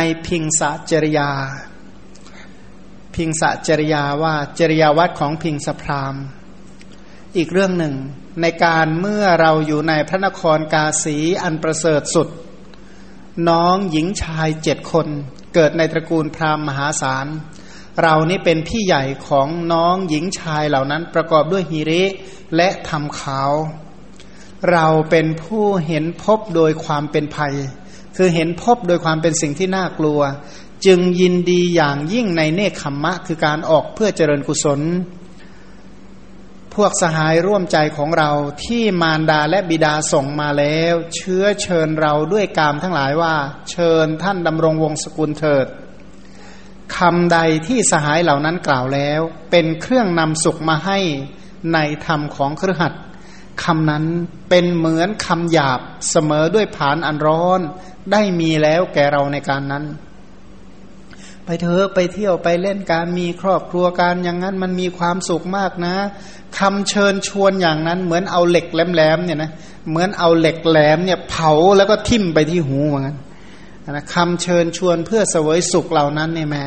ในพิงสะจริยา พิงสะจริยาว่าจริยาวัดของพิงสพรามอีกเรื่องหนึ่ง ในการเมื่อเราอยู่ในพระนครกาสีอันประเสริฐสุด น้องหญิงชายเจ็ดคนเกิดในตระกูลพราหมณ์มหาศาล เรานี่เป็นพี่ใหญ่ของน้องหญิงชายเหล่านั้นประกอบด้วยฮิริและทำขาว เราเป็นผู้เห็นพบโดยความเป็นภัย คือเห็นพบโดยความเป็นสิ่งที่น่ากลัว จึงยินดีอย่างยิ่งในเนคขมมะ คือการออกเพื่อเจริญกุศล พวกสหายร่วมใจของเราที่มารดาและบิดาส่งมาแล้ว เชื้อเชิญเราด้วยกามทั้งหลายว่า เชิญท่านดำรงวงศกุลเถิดคำใดที่สหายเหล่านั้นกล่าวแล้ว เป็นเครื่องนำสุขมาให้ในธรรมของเครือขัด คำนั้นเป็นเหมือนคำหยาบเสมอด้วยผานอันร้อน ได้มีแล้วแก่เราในการนั้น ไปเถอะไปเที่ยวไปเล่นการมีครอบครัวการอย่างนั้นมันมีความสุขมากนะคำเชิญชวนอย่างนั้น เหมือนเอาเหล็กแหลมๆเนี่ยนะเหมือนเอาเหล็กแหลมเนี่ยเผาแล้วก็ทิ่มไปที่หูเหมือนกันนะคำเชิญชวนเพื่อเสวยสุขเหล่านั้นเนี่ยแม่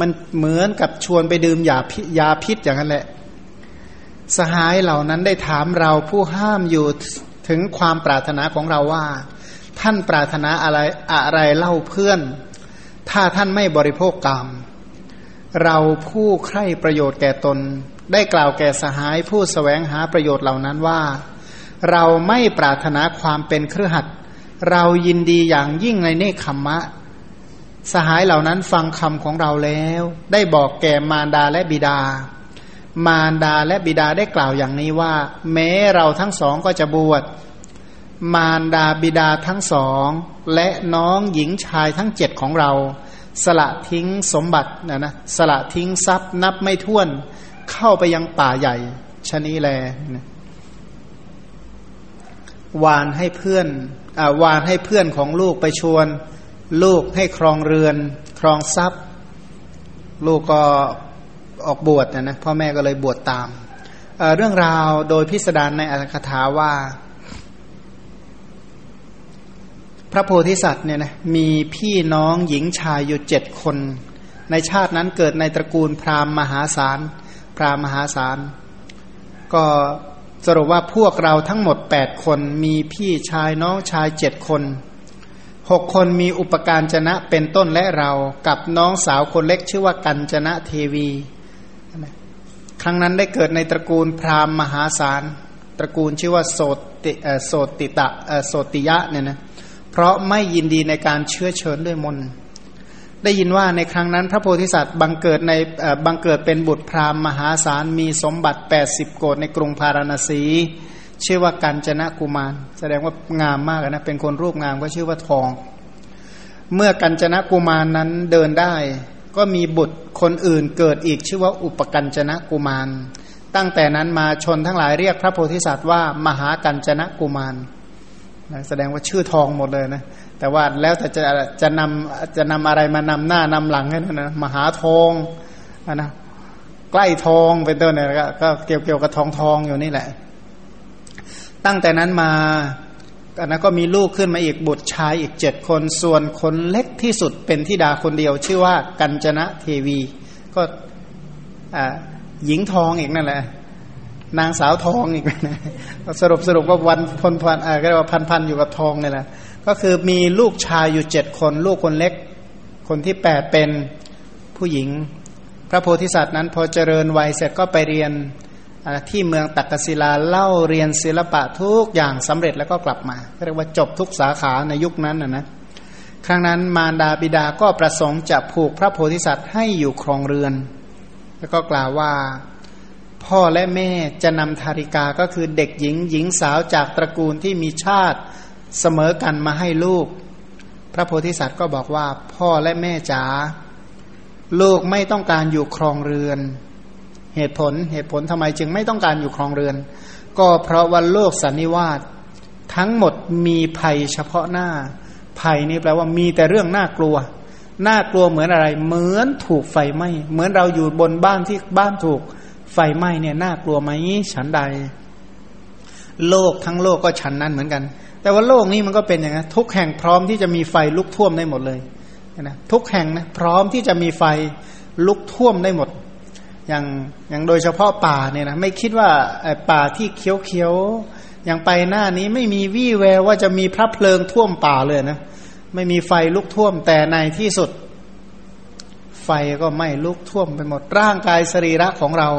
มันเหมือนกับชวนไปดื่มยาพิยาพิษอย่างนั้นแหละ สหายเหล่านั้นได้ถามเราผู้ห้ามอยู่ถึงความปรารถนาของเราว่า ท่านปรารถนาอะไรอะไรเล่าเพื่อน ถ้าท่านไม่บริโภคกรรม เราผู้ใคร่ประโยชน์แก่ตน ได้กล่าวแก่สหายผู้สแสวงหาประโยชน์เหล่านั้นว่า เราไม่ปรารถนาความเป็นเครือขัดเรายินดีอย่างยิ่งในเนคขมมะ สหายเหล่านั้นฟังคำของเราแล้ว ได้บอกแก่มารดาและบิดา มารดาและบิดาได้กล่าวอย่างนี้ว่า แม้เราทั้งสองก็จะบวชมารดาบิดาทั้งสอง และน้องหญิงชายทั้งเจ็ดของเรา สละทิ้งสมบัตินะนะสละทิ้งทรัพย์นับไม่ถ้วน เข้าไปยังป่าใหญ่ชนีแลนะวานให้เพื่อนอวานให้เพื่อนของลูกไปชวน ลูกให้ครองเรือน ครองทรัพย์ ลูกก็ ออกบวชนะนะพ่อแม่ก็เลยบวชตามเเรื่องราวโดยพิสดารในอัตถกถาว่า พระโพธิสัตว์เนี่ยนะมีพี่น้องหญิงชายอยู่เจ็ดคน ในชาตินั้นเกิดในตระกูลพราหมณ์มหาศาล พราหมณ์มหาศาล ก็สรุปว่าพวกเราทั้งหมดแปดคนมีพี่ชายน้องชายเจ็ดคนหกคนมีอุปการจนะเป็นต้นและเรากับน้องสาวคนเล็กชื่อว่ากัญจนะเทวี ครั้งนั้นได้เกิดในตระกูลพราหมณ์มหาศาล ตระกูลชื่อว่าโสติโสติตะโสติยะเนี่ยนะเพราะไม่ยินดีในการเชื้อเชิญด้วยมนได้ยินว่าในครั้งนั้นพระโพธิสัตว์บังเกิดในบังเกิดเป็นบุตรพราหมณ์มหาศาลมีสมบัติ 80 โกดในกรุงพาราณสี ชื่อว่ากัญจนะกุมาร แสดงว่างามมากนะเป็นคนรูปงามก็ชื่อว่าทอง เมื่อกัญจนะกุมารนั้นเดินได้ ก็มีบุตรคนอื่นเกิดอีกชื่อว่าอุปกัญจนะกุมาร ตั้งแต่นั้นมาชนทั้งหลายเรียกพระโพธิสัตว์ว่ามหากัญจนะกุมารนะแสดงว่าชื่อทองหมดเลยนะ แต่ว่าแล้วแต่จะจะนำจะนำอะไรมานำหน้านำหลังให้นะ มหาทองนะใกล้ทองเป็นต้นเนี่ยก็เกี่ยวเกี่ยวกับทองทองอยู่นี่แหละ ตั้งแต่นั้นมา อันนั้นก็มีลูกขึ้นมาอีกบุตรชายอีกเจ็ดคน ส่วนคนเล็กที่สุดเป็นทิดาคนเดียว ชื่อว่ากัญจนะเทวี ก็หญิงทองอีกนั่นแหละ นางสาวทองอีกนะสรุปสรุปว่าวันพันพันอ่าก็เรียกว่าพันพันอยู่กับทองนี่แหละก็คือมีลูกชายอยู่เจ็ดคน ลูกคนเล็ก คนที่แปดเป็นผู้หญิง พระโพธิสัตว์นั้นพอเจริญวัยเสร็จก็ไปเรียน ที่เมืองตักกศิลาเล่าเรียนศิลปะทุกอย่างสำเร็จแล้วก็กลับมาเรียกว่าจบทุกสาขาในยุคนั้นนะนะครั้งนั้นมารดาบิดาก็ประสงค์จะผูกพระโพธิสัตว์ให้อยู่ครองเรือน แล้วก็กล่าวว่าพ่อและแม่จะนำธาริกาก็คือเด็กหญิงหญิงสาวจากตระกูลที่มีชาติเสมอกันมาให้ลูก พระโพธิสัตว์ก็บอกว่าพ่อและแม่จ๋าลูกไม่ต้องการอยู่ครองเรือน เหตุผลเหตุผลทำไมจึงไม่ต้องการอยู่ครองเรือน ก็เพราะวันโลกสันนิวาสทั้งหมดมีภัยเฉพาะหน้า ภัยนี่แปลว่ามีแต่เรื่องน่ากลัว น่ากลัวเหมือนอะไร เหมือนถูกไฟไหม้เหมือนเราอยู่บนบ้านที่บ้านถูกไฟไหม้เนี่ยน่ากลัวไหมฉันใด โลกทั้งโลกก็ฉันนั้นเหมือนกัน แต่ว่าโลกนี้มันก็เป็นอย่างนั้นทุกแห่งพร้อมที่จะมีไฟลุกท่วมได้หมดเลยนะทุกแห่งนะพร้อมที่จะมีไฟลุกท่วมได้หมด อย่างอย่างโดยเฉพาะป่าเนี่ยนะไม่คิดว่าป่าที่เขียวๆอย่างไปหน้านี้ไม่มีวี่แววว่าจะมีพระเพลิงท่วมป่าเลยนะไม่มีไฟลุกท่วมแต่ในที่สุด ไฟก็ไม่ลุกท่วมไปหมดร่างกายสรีระของเรา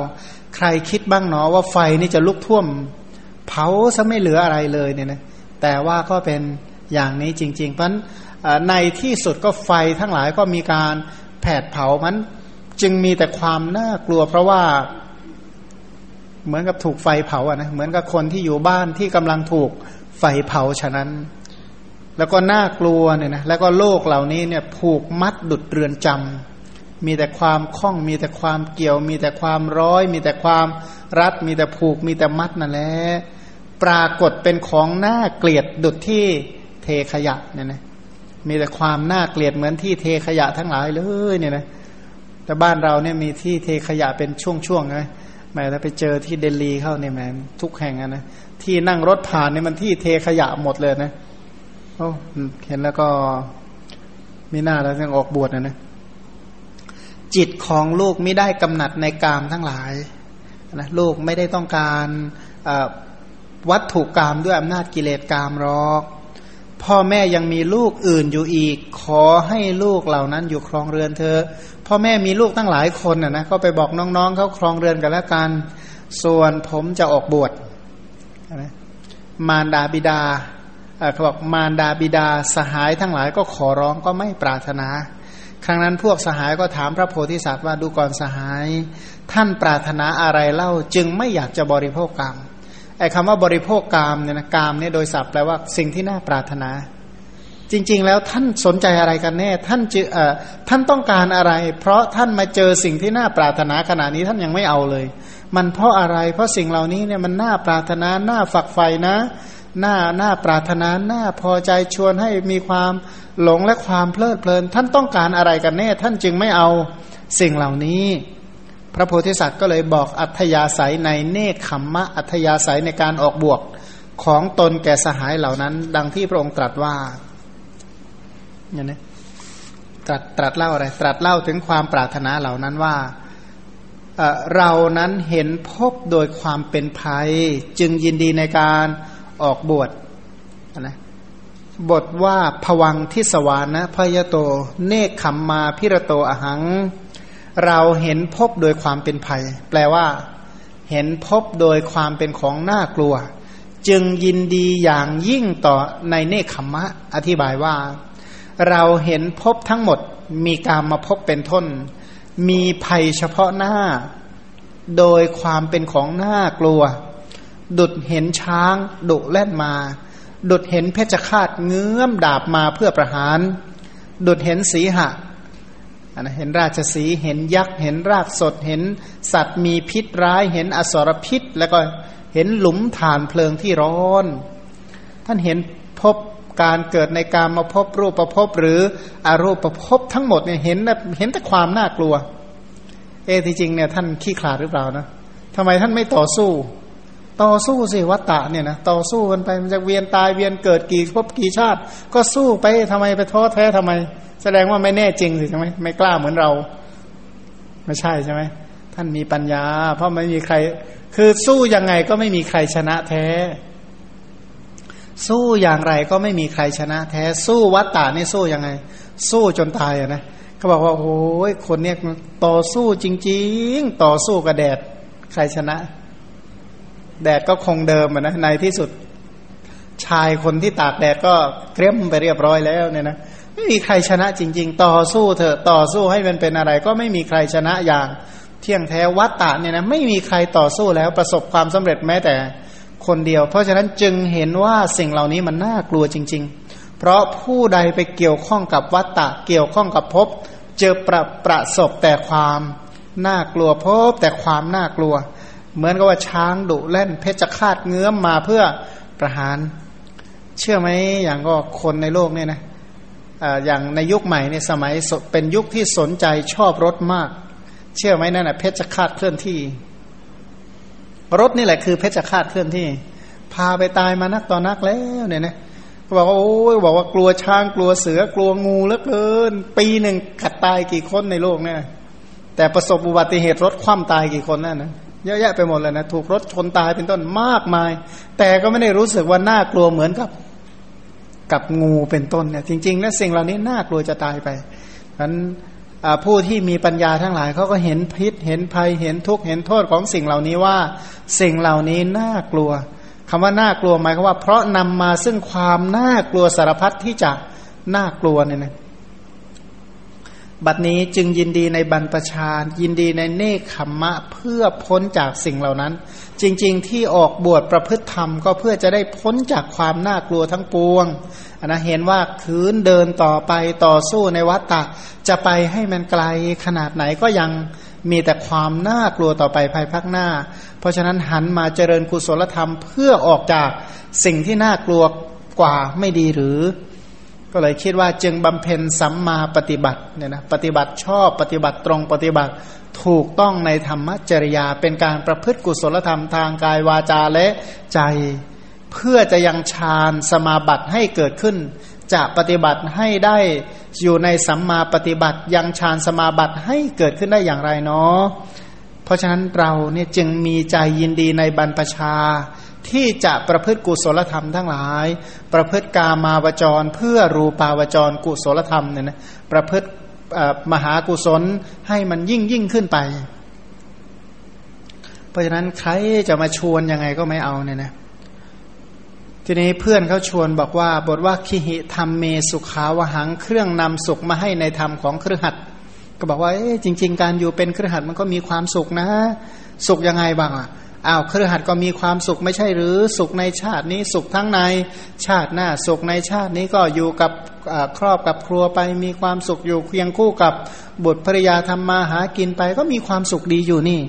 ใครคิดบ้างเนาะว่าไฟนี่จะลุกท่วม เผาซะไม่เหลืออะไรเลยเนี่ยนะแต่ว่าก็เป็นอย่างนี้จริง ๆ เพราะในที่สุดก็ไฟทั้งหลายก็มีการแผดเผามัน จึงมีแต่ความน่ากลัว เพราะว่าเหมือนกับถูกไฟเผาอะนะเหมือนกับคนที่อยู่บ้านที่กำลังถูกไฟเผาฉะนั้น แล้วก็น่ากลัวเนี่ยนะแล้วก็โลกเหล่านี้เนี่ยผูกมัดดุดเรือนจำมีแต่ความคล้อง มีแต่ความเกี่ยว มีแต่ความร้อย มีแต่ความรัด มีแต่ผูก มีแต่มัดนั่นแหละปรากฏเป็นของน่าเกลียดดุดที่เทขยะเนี่ยนะมีแต่ความน่าเกลียดเหมือนที่เทขยะทั้งหลายเลยเนี่ยนะ แต่บ้านเราเนี่ยมีที่เทขยะเป็นช่วงๆไงแม้ถ้าไปเจอที่เดลีเข้าเนี่ยแมทุกแห่งนะที่นั่งรถผ่านเนี่ยมันที่เทขยะหมดเลยนะโอ้เห็นแล้วก็มีหน้าแล้วยังออกบวชนะนะจิตของลูกไม่ได้กำหนัดในกามทั้งหลายนะลูกไม่ได้ต้องการวัตถุกรรมด้วยอำนาจกิเลสกรรมหรอก พ่อแม่ยังมีลูกอื่นอยู่อีก ขอให้ลูกเหล่านั้นอยู่ครองเรือนเธอ พ่อแม่มีลูกตั้งหลายคนนะนะก็ไปบอกน้องๆเขาครองเรือนกันแล้วกันส่วนผมจะออกบวชนะมารดาบิดาเขาบอกมารดาบิดาสหายทั้งหลายก็ขอร้องก็ไม่ปรารถนา ครั้งนั้นพวกสหายก็ถามพระโพธิสัตว์ว่าดูก่อนสหาย ท่านปรารถนาอะไรเล่าจึงไม่อยากจะบริโภคกรรมไอ้คำว่าบริโภคกามเนี่ยนะกามเนี่ยโดยศัพท์แปลว่าสิ่งที่น่าปรารถนา จริง ๆ แล้วท่านสนใจอะไรกันแน่ ท่านจะเอ่อท่านต้องการอะไร เพราะท่านมาเจอสิ่งที่น่าปรารถนาขณะนี้ท่านยังไม่เอาเลย มันเพราะอะไรเพราะสิ่งเหล่านี้เนี่ยมันน่าปรารถนาน่าฝักใฝ่นะน่าน่าปรารถนาน่าพอใจชวนให้มีความหลงและความเพลิดเพลิน ท่านต้องการอะไรกันแน่ ท่านจึงไม่เอาสิ่งเหล่านี้ พระโพธิสัตว์ก็เลยบอกอัธยาศัยในเนคขมมะอัธยาศัยในการออกบวกของตนแก่สหายเหล่านั้น ดังที่พระองค์ตรัสว่า เนี่ยนะตรัสตรัสเล่าอะไร ตรัสเล่าถึงความปรารถนาเหล่านั้นว่าเรานั้นเห็นพบโดยความเป็นภัย จึงยินดีในการออกบวชนะบทว่าผวังทิสวานะพยโต เนคขมมาพิระโตอหัง เราเห็นพบโดยความเป็นภัย แปลว่า เห็นพบโดยความเป็นของน่ากลัว จึงยินดีอย่างยิ่งต่อในเนคขมะอธิบายว่า เราเห็นพบทั้งหมดมีการมาพบเป็นทนมีภัยเฉพาะหน้า โดยความเป็นของหน่ากลัว ดุดเห็นช้างดุแล่นมา ดุดเห็นเพชฌฆาตเงื้อมดาบมาเพื่อประหาร ดุดเห็นสีหะนะเห็นราชสีเห็นยักษ์เห็นรากสดเห็นสัตว์มีพิษร้ายเห็นอสรพิษ แล้วก็เห็นหลุมฐานเพลิงที่ร้อน ท่านเห็นพบ การเกิดในการมาพบรูปประพบหรืออารูปประพบทั้งหมดเนี่ยเห็นเห็นแต่ความน่ากลัว เอที่จริงเนี่ยท่านขี้ขลาดหรือเปล่านะทำไมท่านไม่ต่อสู้ ต่อสู้สิวัตตะเนี่ยนะต่อสู้กันไปมันจะเวียนตายเวียนเกิดกี่พบกี่ชาติ ก็สู้ไปทำไมไปท้อแท้ทำไม แสดงว่าไม่แน่จริงสิใช่ไหมไม่กล้าเหมือนเรา ไม่ใช่ใช่ไหมท่านมีปัญญา เพราะไม่มีใคร คือสู้ยังไงก็ไม่มีใครชนะแท้ สู้อย่างไรก็ไม่มีใครชนะ แท้สู้วัตตานี่สู้ยังไง สู้จนตายอะนะเขาบอกว่าโอ้ยคนเนี้ยต่อสู้จริง ๆ ต่อสู้กับแดดใครชนะ แดดก็คงเดิมอะนะในที่สุด ชายคนที่ตากแดดก็เกรียมไปเรียบร้อยแล้วเนี่ยนะไม่มีใครชนะจริง ๆ ต่อสู้เถอะต่อสู้ให้มันเป็นอะไร ก็ไม่มีใครชนะอย่าง เที่ยงแท้วัตตะเนี่ยนะไม่มีใครต่อสู้แล้วประสบความสำเร็จแม้แต่ คนเดียว เพราะฉะนั้นจึงเห็นว่าสิ่งเหล่านี้มันน่ากลัวจริง ๆ เพราะผู้ใดไปเกี่ยวข้องกับวัตตะเกี่ยวข้องกับภพเจอประประสบแต่ความน่ากลัวพบแต่ความน่ากลัว เหมือนกับว่าช้างดุเล่นเพชรคาดเงื้อมมาเพื่อประหาร เชื่อไหมอย่างก็คนในโลกเนี่ยนะอย่างในยุคใหม่เนี่ยสมัยเป็นยุคที่สนใจชอบรถมาก เชื่อไหมนั่นแหะเพชรคาดเคลื่อนที่ รถนี่แหละคือเพชรคาดเคลื่อนที่ พาไปตายมานักต่อนักแล้วเนี่ยนะบอกว่าโอ้ยบอกว่ากลัวช้างกลัวเสือกลัวงูเหลือเกิน ปีหนึ่งกัดตายกี่คนในโลกเนี่ยแต่ประสบอุบัติเหตุรถคว่ำตายกี่คนนั่นนะเยอะแยะไปหมดเลยนะถูกรถชนตายเป็นต้นมากมาย แต่ก็ไม่ได้รู้สึกว่าน่ากลัวเหมือนกับกับงูเป็นต้นเนี่ยจริงๆแล้วสิ่งเหล่านี้น่ากลัวจะตายไปนั้น ผู้ที่มีปัญญาทั้งหลายเขาก็เห็นพิษเห็นภัยเห็นทุกข์เห็นโทษของสิ่งเหล่านี้ว่า สิ่งเหล่านี้น่ากลัวคำว่าน่ากลัวหมายความว่า เพราะนำมาซึ่งความน่ากลัวสารพัดที่จะน่ากลัวเนี่ยนะ บัดนี้จึงยินดีในบรรพชายินดีในเนคขมมะเพื่อพ้นจากสิ่งเหล่านั้น จริงๆ ที่ออกบวชประพฤติธรรมก็เพื่อจะได้พ้นจากความน่ากลัวทั้งปวงนนะเห็นว่าคืนเดินต่อไปต่อสู้ในวัฏฏะจะไปให้มันไกลขนาดไหนก็ยังมีแต่ความน่ากลัวต่อไปภายภาคหน้า เพราะฉะนั้นหันมาเจริญกุศลธรรมเพื่อออกจากสิ่งที่น่ากลัวกว่าไม่ดีหรือ ก็เลยคิดว่าจึงบำเพ็ญสัมมาปฏิบัติเนี่ยนะปฏิบัติชอบปฏิบัติตรงปฏิบัติถูกต้องในธรรมจริยา เป็นการประพฤติกุศลธรรมทางกายวาจาและใจ เพื่อจะยังฌานสมาบัติให้เกิดขึ้น จะปฏิบัติให้ได้อยู่ในสัมมาปฏิบัติ ยังฌานสมาบัติให้เกิดขึ้นได้อย่างไรเนาะเพราะฉะนั้นเราเนี่ยจึงมีใจยินดีในบรรพชา ที่จะประพฤติกุศลธรรมทั้งหลาย ประพฤติกามาวจร เพื่อรูปาวจรกุศลธรรมเนี่ยนะประพฤติมหากุศลให้มันยิ่งยิ่งขึ้นไป เพราะฉะนั้นใครจะมาชวนยังไงก็ไม่เอาเนี่ยนะทีนี้เพื่อนเขาชวนบอกว่า บทว่าคิหิธรรมเมสุขาวหังเครื่องนำสุขมาให้ในธรรมของเครือขัดก็บอกว่าจริง ๆ การอยู่เป็นเครือขัดมันก็มีความสุขนะ สุขยังไงบ้างอะ อ้าวเครือขัดก็มีความสุขไม่ใช่หรือสุขในชาตินี้สุขทั้งในชาติหน้าสุขในชาตินี้ก็อยู่กับครอบกับครัวไปมีความสุขอยู่เคียงคู่กับบุตรภริยาทำมาหากินไป ก็มีความสุขดีอยู่นี่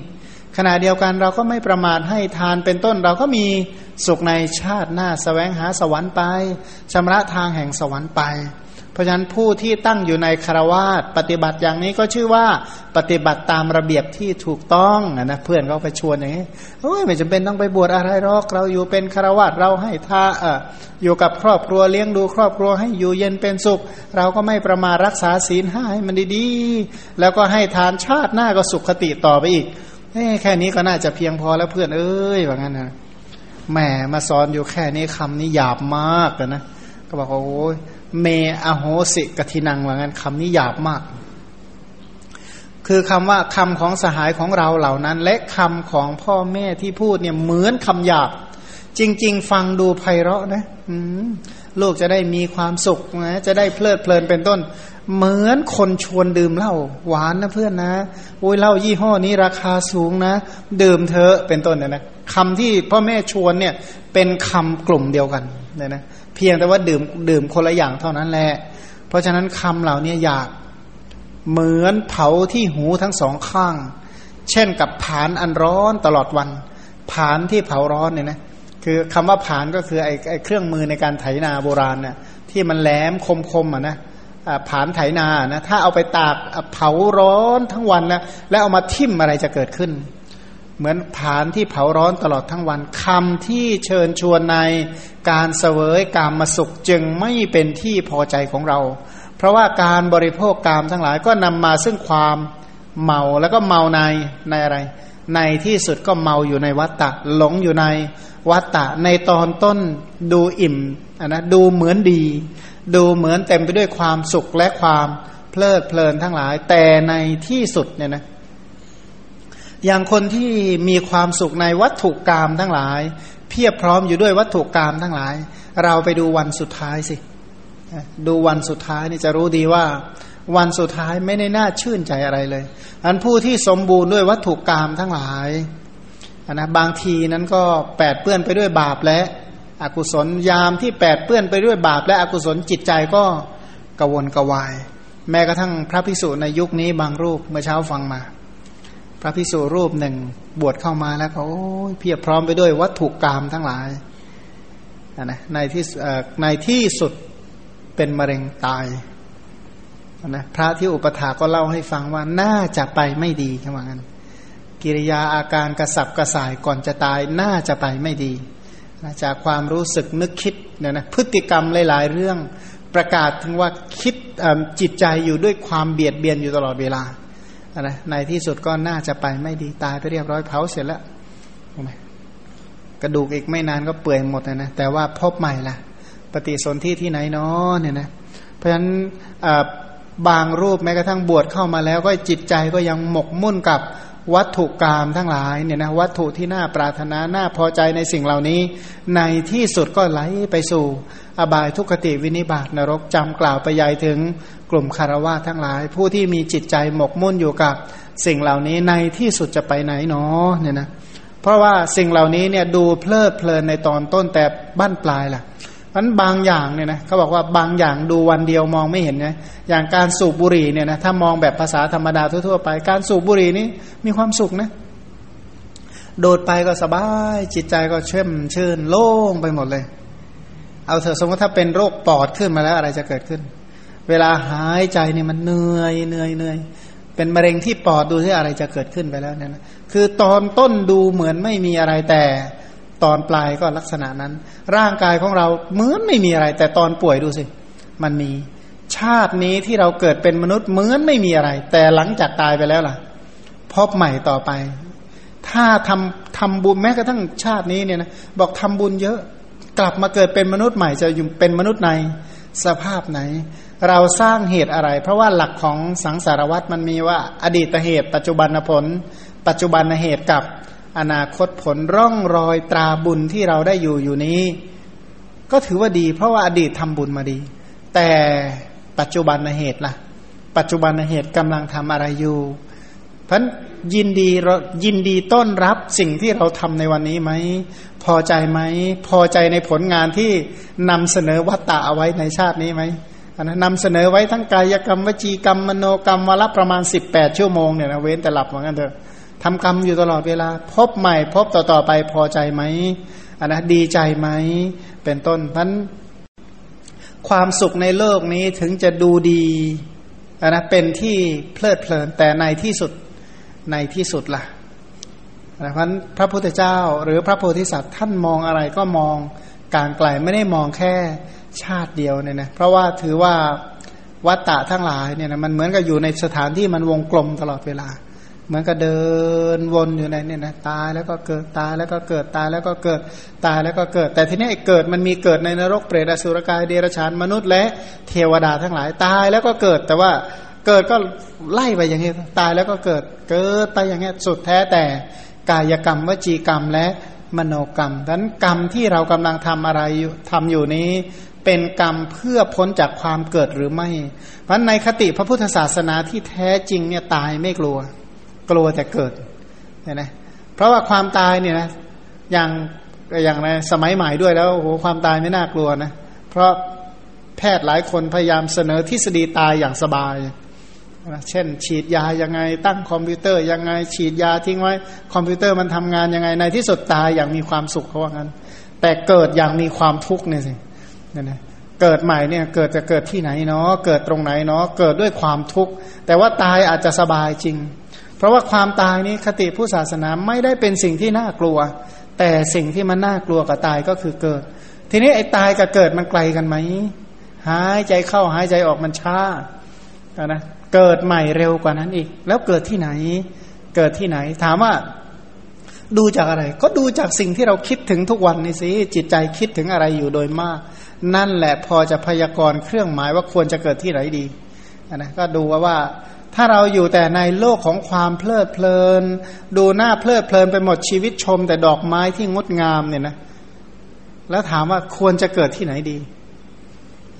ขณะเดียวกันเราก็ไม่ประมาทให้ทานเป็นต้นเราก็มีสุขในชาติหน้าสแสวงหาสวรรค์ไปชำระทางแห่งสวรรค์ไป ราะฉะนั้นผู้ที่ตั้งอยู่ในคารวาสปฏิบัติอย่างนี้ก็ชื่อว่าปฏิบัติตามระเบียบที่ถูกต้องนะเพื่อนเขาไปชวนอย่างนี้โอ้ยไม่จำเป็นต้องไปบวชอะไรหรอกเราอยู่เป็นคารวาสเราให้ท่าเอออยู่กับครอบครัวเลี้ยงดูครอบครัวให้อยู่เย็นเป็นสุข เราก็ไม่ประมารักษาศีลห้าให้มันดีๆ แล้วก็ให้ทานชาติหน้าก็สุขคติต่อไปอีกแค่นี้ก็น่าจะเพียงพอแล้วเพื่อนเอ้ยว่างั้นนะแหมมาสอนอยู่แค่นี้คำนี้หยาบมากเลยนะก็บอกว่าโอ้ย เมอโหสิกทินังว่างั้นคำนี้หยาบมาก คือคำว่าคำของสหายของเราเหล่านั้น และคำของพ่อแม่ที่พูดเนี่ยเหมือนคำหยาบ จริง ๆ ฟังดูไพเราะนะลูกจะได้มีความสุขนะจะได้เพลิดเพลินเป็นต้น เหมือนคนชวนดื่มเหล้าหวานนะเพื่อนนะโอ้ยเหล้ายี่ห้อนี้ราคาสูงนะ ดื่มเถอะเป็นต้นเนี่ยนะคำที่พ่อแม่ชวนเนี่ย เป็นคำกลุ่มเดียวกันเนี่ยนะ พียงแต่ว่าดื่มดื่มคนละอย่างเท่านั้นแหละ เพราะฉะนั้นคำเหล่านี้อยากเหมือนเผาที่หูทั้งสองข้าง เช่นกับผานอันร้อนตลอดวัน ผานที่เผาร้อนเนี่ยนะคือคำว่าผานก็คือไอ้ไอ้เครื่องมือในการไถนาโบราณเนี่ยที่มันแหลมคมๆอะนะผานไถนานะถ้าเอาไปตากเผาร้อนทั้งวันนะแล้วเอามาทิ่มอะไรจะเกิดขึ้น เหมือนผานที่เผาร้อนตลอดทั้งวันคำที่เชิญชวนในการเสวยกามมาสุขจึงไม่เป็นที่พอใจของเรา เพราะว่าการบริโภคกามทั้งหลายก็นำมาซึ่งความเมาแล้วก็เมาในในอะไร ในที่สุดก็เมาอยู่ในวัตตะหลงอยู่ในวัตตะในตอนต้นดูอิ่มนนะดูเหมือนดี ดูเหมือนเต็มไปด้วยความสุขและความเพลิดเพลินทั้งหลาย แต่ในที่สุดเนี่ยนะ อย่างคนที่มีความสุขในวัตถุกรรมทั้งหลาย เพียบพร้อมอยู่ด้วยวัตถุกรรมทั้งหลาย เราไปดูวันสุดท้ายสิ ดูวันสุดท้ายนี่จะรู้ดีว่า วันสุดท้ายไม่ได้น่าชื่นใจอะไรเลย อันผู้ที่สมบูรณ์ด้วยวัตถุกรรมทั้งหลายนะบางทีนั้นก็แปดเปื้อนไปด้วยบาปและอกุศลยามที่แปดเปื้อนไปด้วยบาปและอกุศลจิตใจก็กวนกวาย แม้กระทั่งพระภิกษุในยุคนี้บางรูปเมื่อเช้าฟังมา พระภิกษุรูปหนึ่งบวชเข้ามาแล้วก็โอ้ยเพียบพร้อมไปด้วยวัตถุกรรมทั้งหลายนะในที่ในที่สุดเป็นมะเร็งตายนะพระที่อุปถาก็เล่าให้ฟังว่าน่าจะไปไม่ดีขนาดนั้นกิริยาอาการกระสับกระส่ายก่อนจะตายน่าจะไปไม่ดีนะจากความรู้สึกนึกคิดเนี่ยนะพฤติกรรมหลาย ๆ เรื่องประกาศถึงว่าคิดจิตใจอยู่ด้วยความเบียดเบียนอยู่ตลอดเวลา นะในที่สุดก็น่าจะไปไม่ดีตายไปเรียบร้อยเผาเสร็จแล้วกระดูกอีกไม่นานก็เปื่อยหมดนะแต่ว่าพบใหม่ละปฏิสนธิที่ไหนเนาะเนี่ยนะเพราะฉะนั้นบางรูปแม้กระทั่งบวชเข้ามาแล้วก็จิตใจก็ยังหมกมุ่นกับวัตถุกรรมทั้งหลายเนี่ยนะวัตถุที่น่าปรารถนาน่าพอใจในสิ่งเหล่านี้ ในที่สุดก็ไหลไปสู่ อบายทุกขติวินิบาตนรกจำกล่าวไปยายถึงกลุ่มคารวะทั้งหลาย ผู้ที่มีจิตใจหมกมุ่นอยู่กับสิ่งเหล่านี้ในที่สุดจะไปไหนเนาะเนี่ยนะเพราะว่าสิ่งเหล่านี้เนี่ยดูเพลิดเพลินในตอนต้นแต่บ้านปลายล่ะมันบางอย่างเนี่ยนะเขาบอกว่าบางอย่างดูวันเดียวมองไม่เห็นไงอย่างการสูบบุหรี่เนี่ยนะถ้ามองแบบภาษาธรรมดาทั่วๆไป การสูบบุหรี่นี้มีความสุขนะโดดไปก็สบาย จิตใจก็เชื่อมชื่นโล่งไปหมดเลย เอาเถอะสมมติถ้าเป็นโรคปอดขึ้นมาแล้วอะไรจะเกิดขึ้น เวลาหายใจเนี่ยมันเหนื่อยเหนื่อยเหนื่อยเป็นมะเร็งที่ปอดดูที่อะไรจะเกิดขึ้นไปแล้วเนี่ยนะคือตอนต้นดูเหมือนไม่มีอะไรแต่ตอนปลายก็ลักษณะนั้น ร่างกายของเราเหมือนไม่มีอะไร แต่ตอนป่วยดูสิ มันมี ชาตินี้ที่เราเกิดเป็นมนุษย์เหมือนไม่มีอะไร แต่หลังจากตายไปแล้วล่ะ พบใหม่ต่อไป ถ้าทำทำบุญแม้กระทั่งชาตินี้เนี่ยนะบอกทำบุญเยอะ กลับมาเกิดเป็นมนุษย์ใหม่จะอยู่เป็นมนุษย์ในสภาพไหน เราสร้างเหตุอะไร เพราะว่าหลักของสังสารวัตรมันมีว่า อดีตเหตุ ปัจจุบันผล ปัจจุบันเหตุกับอนาคตผลร่องรอยตราบุญที่เราได้อยู่อยู่นี้ ก็ถือว่าดี เพราะว่าอดีตทำบุญมาดี แต่ปัจจุบันเหตุล่ะ ปัจจุบันเหตุกำลังทำอะไรอยู่ เพราะยินดียินดีต้อนรับสิ่งที่เราทำในวันนี้ไหม พอใจไหม พอใจในผลงานที่นำเสนอวัตตะเอาไว้ในชาตินี้ไหมนะนำเสนอไว้ทั้งกายกรรมวจีกรรมมโนกรรมวันละประมาณสิบแปดชั่วโมงเนี่ยนะเว้นแต่หลับเหมือนกันเถอะทำกรรมอยู่ตลอดเวลา พบใหม่ พบต่อต่อไปพอใจไหมอันนะดีใจไหมเป็นต้นพันความสุขในโลกนี้ถึงจะดูดีอันนะเป็นที่เพลิดเพลินแต่ในที่สุด ในที่สุดละ่ะนะพันพระพุทธเจ้าหรือพระโพธิสัตว์ท่านมองอะไรก็มองการไกลไม่ได้มองแค่ชาติเดียวเนี่ยนะเพราะว่าถือว่าวัตตะทั้งหลายเนี่ยนะมันเหมือนกับอยู่ในสถานที่มันวงกลมตลอดเวลา เหมือนกับเดินวนอยู่ในเนี่ยนะตายแล้วก็เกิดตายแล้วก็เกิดตายแล้วก็เกิดตายแล้วก็เกิด แต่ทีนี้เกิดมันมีเกิดในนรกเปรตอสุรกายเดรัจฉานมนุษย์และเทวดาทั้งหลายตายแล้วก็เกิดแต่ว่า เกิดก็ไล่ไปอย่างนี้ตายแล้วก็เกิดเกิดไปอย่างนี้สุดแท้แต่กายกรรมวจีกรรมและมโนกรรมดังนั้นกรรมที่เรากำลังทำอะไรทำอยู่นี้ เป็นกรรมเพื่อพ้นจากความเกิดหรือไม่ เพราะในคติพระพุทธศาสนาที่แท้จริงเนี่ยตายไม่กลัว กลัวจะเกิดเนี่ยนะเพราะว่าความตายเนี่ยนะอย่างอย่างในสมัยใหม่ด้วยแล้วโอ้โหความตายไม่น่ากลัวนะ เพราะแพทย์หลายคนพยายามเสนอทฤษฎีตายอย่างสบาย เช่น ฉีดยายังไง ตั้งคอมพิวเตอร์ยังไง ฉีดยาทิ้งไว้คอมพิวเตอร์มันทำงานยังไงในที่สุดตายอย่างมีความสุขเขาว่างั้น แต่เกิดอย่างมีความทุกข์เนี่ยสิเนี่ยนะเกิดใหม่เนี่ยเกิดจะเกิดที่ไหนเนาะเกิดตรงไหนเนาะเกิดด้วยความทุกข์แต่ว่าตายอาจจะสบายจริง เพราะว่าความตายนี้คติผู้ศาสนาไม่ได้เป็นสิ่งที่น่ากลัว แต่สิ่งที่มันน่ากลัวกับตายก็คือเกิด ทีนี้ไอ้ตายกับเกิดมันไกลกันไหมหายใจเข้าหายใจออกมันช้านะ เกิดใหม่เร็วกว่านั้นอีก แล้วเกิดที่ไหน เกิดที่ไหน ถามว่าดูจากอะไร ก็ดูจากสิ่งที่เราคิดถึงทุกวันนี่สิจิตใจคิดถึงอะไรอยู่โดยมาก นั่นแหละพอจะพยากรณ์เครื่องหมายว่าควรจะเกิดที่ไหนดีนะก็ดูว่าว่าถ้าเราอยู่แต่ในโลกของความเพลิดเพลิน ดูหน้าเพลิดเพลินไปหมดชีวิตชม แต่ดอกไม้ที่งดงามเนี่ยนะ แล้วถามว่าควรจะเกิดที่ไหนดี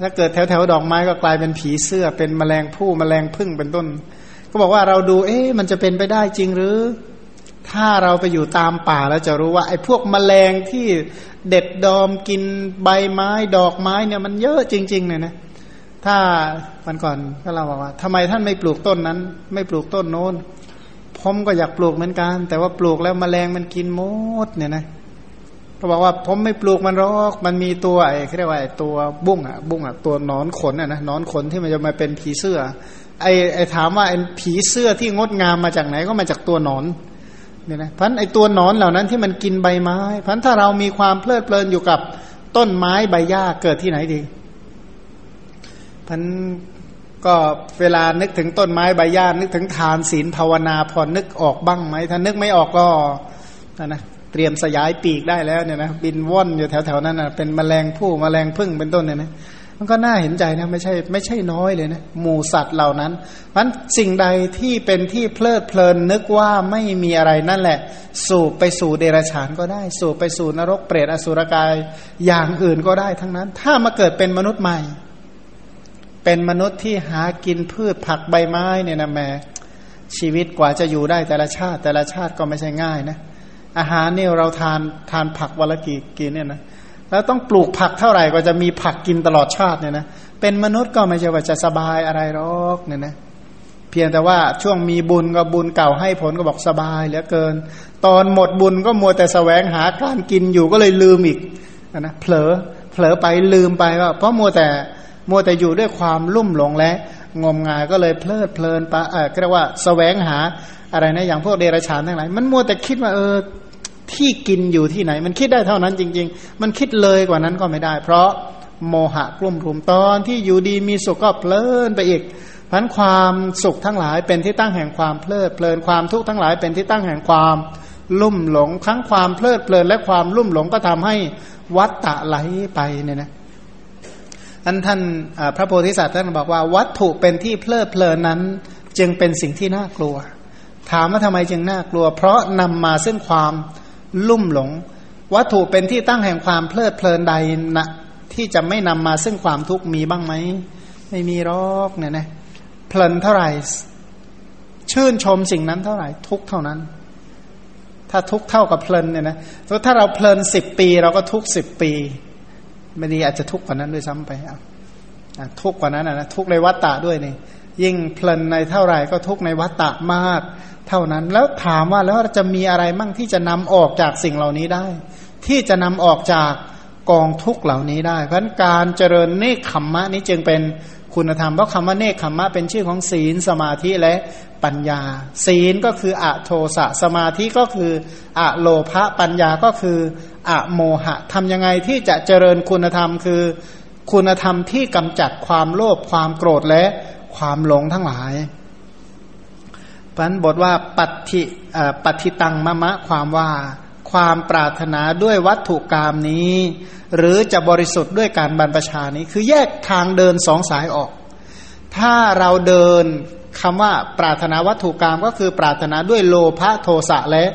ถ้าเกิดแถวแถวดอกไม้ก็กลายเป็นผีเสื้อ เป็นแมลงผู้แมลงพึ่งเป็นต้น ก็บอกว่าเราดู เอ๊ะมันจะเป็นไปได้จริงหรือ ถ้าเราไปอยู่ตามป่าแล้วจะรู้ว่า ไอ้พวกแมลงที่เด็ดดอมกินใบไม้ ดอกไม้เนี่ยมันเยอะจริง ๆเนี่ยนะถ้าวันก่อนก็เราบอกว่าทำไมท่านไม่ปลูกต้นนั้น ไม่ปลูกต้นโน้นผมก็อยากปลูกเหมือนกัน แต่ว่าปลูกแล้วมแมลงมันกินหมดเนี่ยนะ เขาบอกว่าผมไม่ปลูกมันรอกมันมีตัวไอ้เขาเรียกว่าตัวบุ้งอะบุ้งอะตัวนอนขนอะนะนอนขนที่มันจะมาเป็นผีเสื้อ ไอ้ไอ้ถามว่าไอ้ผีเสื้อที่งดงามมาจากไหนก็มาจากตัวนอนเนี่ยนะพันไอตัวนอนเหล่านั้นที่มันกินใบไม้ พันถ้าเรามีความเพลิดเพลินอยู่กับต้นไม้ใบหญ้าเกิดที่ไหนดี พันก็เวลานึกถึงต้นไม้ใบหญ้านึกถึงทานศีลภาวนาพอนึกออกบ้างไหมถ้านึกไม่ออกก็นะ เตรียมสยายปีกได้แล้วเนี่ยนะบินว่อนอยู่แถวๆนั้นนะเป็นแมลงผู้แมลงพึ่งเป็นต้นเนี่ยนะมันก็น่าเห็นใจนะไม่ใช่ไม่ใช่น้อยเลยนะหมูสัตว์เหล่านั้นมันสิ่งใดที่เป็นที่เพลิดเพลินนึกว่าไม่มีอะไรนั่นแหละ สู่ไปสู่เดรัจฉานก็ได้ สู่ไปสู่นรกเปรตอสุรกายอย่างอื่นก็ได้ทั้งนั้น ถ้ามาเกิดเป็นมนุษย์ใหม่ เป็นมนุษย์ที่หากินพืชผักใบไม้เนี่ยนะแม่ชีวิตกว่าจะอยู่ได้แต่ละชาติแต่ละชาติก็ไม่ใช่ง่ายนะ อาหารเนี่ยเราทานทานผักวันละกี่กินเนี่ยนะแล้วต้องปลูกผักเท่าไหร่ก็จะมีผักกินตลอดชาติเนี่ยนะเป็นมนุษย์ก็ไม่ใช่ว่าจะสบายอะไรหรอกเนี่ยนะเพียงแต่ว่าช่วงมีบุญก็บุญเก่าให้ผลก็บอกสบายเหลือเกิน ตอนหมดบุญก็มัวแต่แสวงหาการกินอยู่ก็เลยลืมอีกนะเผลอเผลอไปลืมไปว่าเพราะมัวแต่มัวแต่อยู่ด้วยความลุ่มหลงและงมงายก็เลยเพลิดเพลินไปเออเรียกว่าแสวงหาอะไรนะอย่างพวกเดรัจฉานทั้งหลายมันมัวแต่คิดว่าเออ ที่กินอยู่ที่ไหน มันคิดได้เท่านั้นจริง ๆ มันคิดเลยกว่านั้นก็ไม่ได้ เพราะโมหะกลุ่มรุมตอนที่อยู่ดีมีสุขก็เพลินไปอีกพันความสุขทั้งหลายเป็นที่ตั้งแห่งความเพลิดเพลินความทุกข์ทั้งหลายเป็นที่ตั้งแห่งความลุ่มหลงทั้งความเพลิดเพลินและความลุ่มหลงก็ทำให้วัตตะไหลไปเนี่ยนะอันท่านพระโพธิสัตว์ท่านบอกว่าวัตถุเป็นที่เพลิดเพลินนั้น จึงเป็นสิ่งที่น่ากลัว ถามว่าทำไมจึงน่ากลัว เพราะนำมาซึ่งความ ลุ่มหลง วัตถุเป็นที่ตั้งแห่งความเพลิดเพลินใดนะที่จะไม่นำมาซึ่งความทุกข์มีบ้างไหม ไม่มีรอกเนี่ยนะเพลินเท่าไหร่ ชื่นชมสิ่งนั้นเท่าไหร่ ทุกเท่านั้น ถ้าทุกเท่ากับเพลินเนี่ยนะถ้าเราเพลินสิบปี เราก็ทุกสิบปี ไม่ดีอาจจะทุกกว่านั้นด้วยซ้ำไปอะทุกกว่านั้นนะทุกในวัตตะด้วยนี่ ยิ่งเพลินในเท่าไหร่ก็ทุกในวัตตะมาก เท่านั้น แล้วถามว่าแล้วจะมีอะไรมั่งที่จะนำออกจากสิ่งเหล่านี้ได้ ที่จะนำออกจากกองทุกเหล่านี้ได้ เพราะการเจริญเนคขมมะนี้จึงเป็นคุณธรรมเพราะคำว่าเนคขมมะเป็นชื่อของศีลสมาธิและปัญญา ศีลก็คืออะโทสะสมาธิก็คืออะโลภะปัญญาก็คืออะโมหะทำยังไงที่จะเจริญคุณธรรมคือ คุณธรรมที่กำจัดความโลภความโกรธและ ความหลงทั้งหลายพันบทว่าปัติปัติตังมะมะความว่าความปรารถนาด้วยวัตถุกรรมนี้ หรือจะบริสุทธิ์ด้วยการบรรพชานี้ คือแยกทางเดินสองสายออก ถ้าเราเดินคำว่าปรารถนาวัตถุกรรมก็คือปรารถนาด้วยโลภะโทสะและ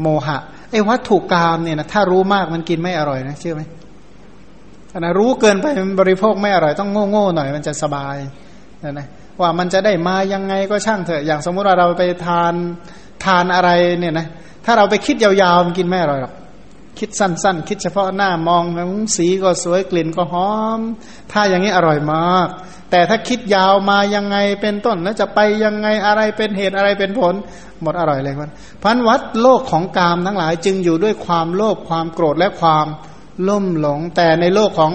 โมหะไอ้วัตถุกรรมเนี่ยนะถ้ารู้มากมันกินไม่อร่อยนะเชื่อไหมนะรู้เกินไปมันบริโภคไม่อร่อยต้องโง่โง่หน่อยมันจะสบาย นะนะว่ามันจะได้มายังไงก็ช่างเถอะอย่างสมมุติว่าเราไปทานทานอะไรเนี่ยนะถ้าเราไปคิดยาวๆมันกินไม่อร่อยหรอกคิดสั้นๆ คิดเฉพาะหน้ามองสีก็สวยกลิ่นก็หอม ถ้าอย่างนี้อร่อยมาก แต่ถ้าคิดยาวมายังไงเป็นต้นแล้วจะไปยังไงอะไรเป็นเหตุอะไรเป็นผล หมดอร่อยเลยมันพันวัดโลกของกามทั้งหลายจึงอยู่ด้วยความโลภความโกรธและความล่มหลง แต่ในโลกของ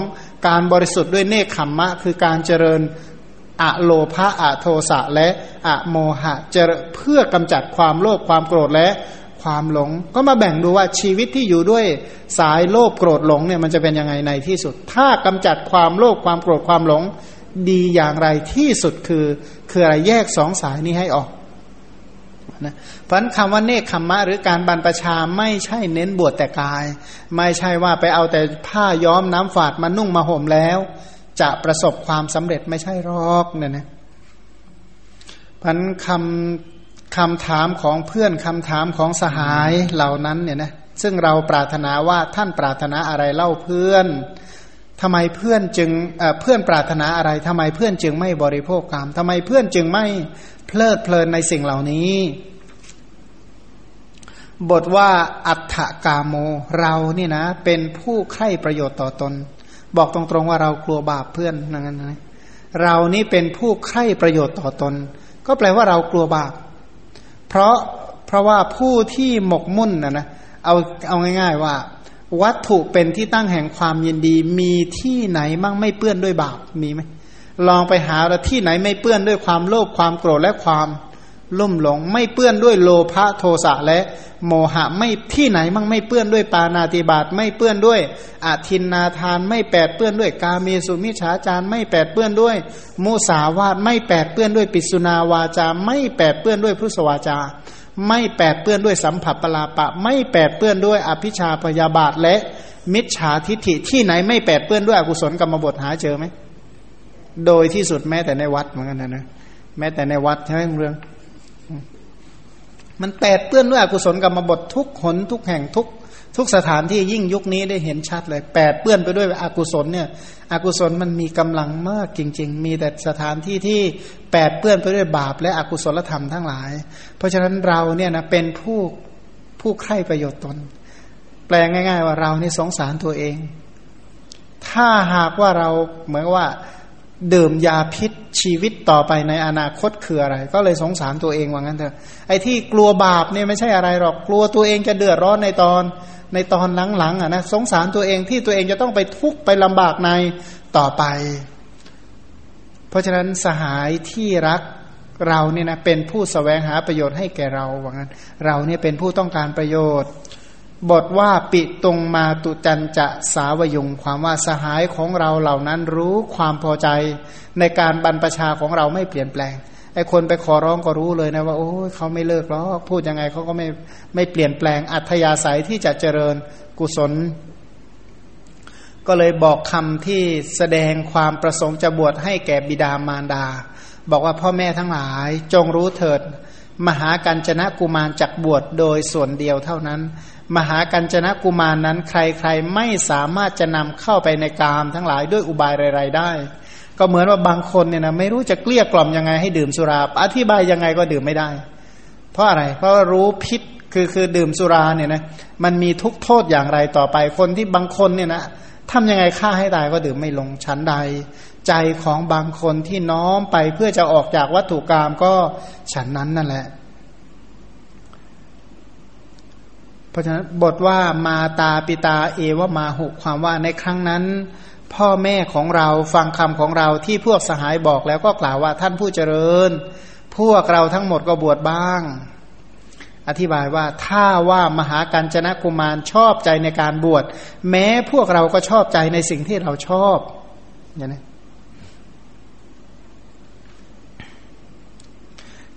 การบริสุทธิ์ด้วยเนคขมมะ คือการเจริญ อะโลภะอะโทสะและอะโมหะจะเพื่อกำจัดความโลภความโกรธและความหลง ก็มาแบ่งดูว่าชีวิตที่อยู่ด้วยสายโลภโกรธหลงเนี่ยมันจะเป็นยังไงในที่สุด ถ้ากำจัดความโลภความโกรธความหลง ดีอย่างไรที่สุดคือ คืออะไรแยกสองสายนี้ให้ออกนะเพราะนั้นคำว่าเนคขมมะ หรือการบรรพชาไม่ใช่เน้นบวชแต่กาย ไม่ใช่ว่าไปเอาแต่ผ้าย้อมน้ำฝาดมานุ่งมาห่มแล้ว จะประสบความสำเร็จไม่ใช่รอกเนี่ยนะพันคำคำถามของเพื่อนคำถามของสหายเหล่านั้นเนี่ยนะซึ่งเราปรารถนาว่าท่านปรารถนาอะไรเล่าเพื่อนทำไมเพื่อนจึงเเพื่อนปรารถนาอะไรทำไมเพื่อนจึงไม่บริโภคกรรมทำไมเพื่อนจึงไม่เพลิดเพลินในสิ่งเหล่านี้ บทว่าอัฏฐกาโมเรานี่นะ เป็นผู้ใคร่ประโยชน์ต่อตน บอกตรงๆว่าเรากลัวบาปเพื่อนนั่นนะเรานี่เป็นผู้ใคร่ประโยชน์ต่อตน ก็แปลว่าเรากลัวบาป เพราะเพราะว่าผู้ที่หมกมุ่นนะนะเอาเอาง่าย ๆว่า วัตถุเป็นที่ตั้งแห่งความยินดี มีที่ไหนมั่งไม่เปื้อนด้วยบาปมีไหมลองไปหาแล้วที่ไหนไม่เปื้อนด้วยความโลภความโกรธและความ ลุ่มหลง ไม่เปื้อนด้วยโลภะโทสะและโมหะไม่ที่ไหนมั่งไม่เปื้อนด้วยปานาติบาตไม่เปื้อนด้วยอาทินนาทานไม่แปดเปื้อนด้วยกาเมสุมิฉาจารไม่แปดเปื้อนด้วยมุสาวาทไม่แปดเปื้อนด้วยปิสุนาวาจา ไม่แปดเปื้อนด้วยพุทธวาจา ไม่แปดเปื้อนด้วยสัมผัสปลาปะ ไม่แปดเปื้อนด้วยอภิชาพยาบาทและมิจฉาทิฐิที่ไหนไม่แปดเปื้อนด้วยอกุศลกรรมบทหาเจอไหมโดยที่สุดแม้แต่ในวัดเหมือนกันนะนะแม้แต่ในวัดใช่ไหมเรื่อง มันแปดเปื้อนด้วยอกุศลกรรมบททุกหนทุกแห่งทุกทุกสถานที่ยิ่งยุคนี้ได้เห็นชัดเลยแปดเปื้อนไปด้วยอกุศลเนี่ย อกุศลมันมีกำลังมากจริง ๆ มีแต่สถานที่ที่แปดเปื้อนไปด้วยบาปและอกุศลธรรมทั้งหลาย เพราะฉะนั้นเราเนี่ยนะเป็นผู้ผู้ใคร่ประโยชน์ตน แปลง่าย ๆ ว่าเรานี่สงสารตัวเอง ถ้าหากว่าเราเหมือนว่า ดื่มยาพิษชีวิตต่อไปในอนาคตคืออะไร ก็เลยสงสารตัวเองว่างั้นเถอะไอ้ที่กลัวบาปเนี่ยไม่ใช่อะไรหรอกกลัวตัวเองจะเดือดร้อนในตอนในตอนหลังๆอะนะสงสารตัวเองที่ตัวเองจะต้องไปทุกข์ไปลำบากในต่อไป เพราะฉะนั้นสหายที่รักเราเนี่ยนะเป็นผู้สแสวงหาประโยชน์ให้แก่เราว่างั้น เราเนี่ยเป็นผู้ต้องการประโยชน์ บทว่าปิตรงมาตุจันจะสาวยงความว่าสหายของเราเหล่านั้นรู้ความพอใจในการบรรพชาของเราไม่เปลี่ยนแปลงไอ้คนไปขอร้องก็รู้เลยนะว่าโอ้เขาไม่เลิกหรอกพูดยังไงเขาก็ไม่ไม่เปลี่ยนแปลงอัธยาศัยที่จะเจริญกุศล ก็เลยบอกคำที่แสดงความประสงค์จะบวชให้แก่บิดามารดา บอกว่าพ่อแม่ทั้งหลายจงรู้เถิด มหากัญจนะกุมารจักบวชโดยส่วนเดียวเท่านั้น มหากัญจนะกุมารนนั้นใครๆไม่สามารถจะนำเข้าไปในกามทั้งหลายด้วยอุบายไรๆได้ ก็เหมือนว่าบางคนเนี่ยนะไม่รู้จะเกลี้ยกล่อมยังไงให้ดื่มสุรา อธิบายยังไงก็ดื่มไม่ได้ เพราะอะไร เพราะรู้พิษคือคือดื่มสุราเนี่ยนะมันมีทุกโทษอย่างไรต่อไปคนที่บางคนเนี่ยนะทำยังไงฆ่าให้ตายก็ดื่มไม่ลงชั้นใด ใจของบางคนที่น้อมไปเพื่อจะออกจากวัตถุกรรมก็ฉันนั้นนั่นแหละ เพราะฉะนั้นบทว่ามาตาปิตาเอวมาหุความว่าในครั้งนั้น พ่อแม่ของเราฟังคำของเราที่พวกสหายบอกแล้วก็กล่าวว่าท่านผู้เจริญ พวกเราทั้งหมดก็บวชบ้าง อธิบายว่าถ้าว่ามหากัญจนะกุมารชอบใจในการบวช แม้พวกเราก็ชอบใจในสิ่งที่เราชอบอย่างนี้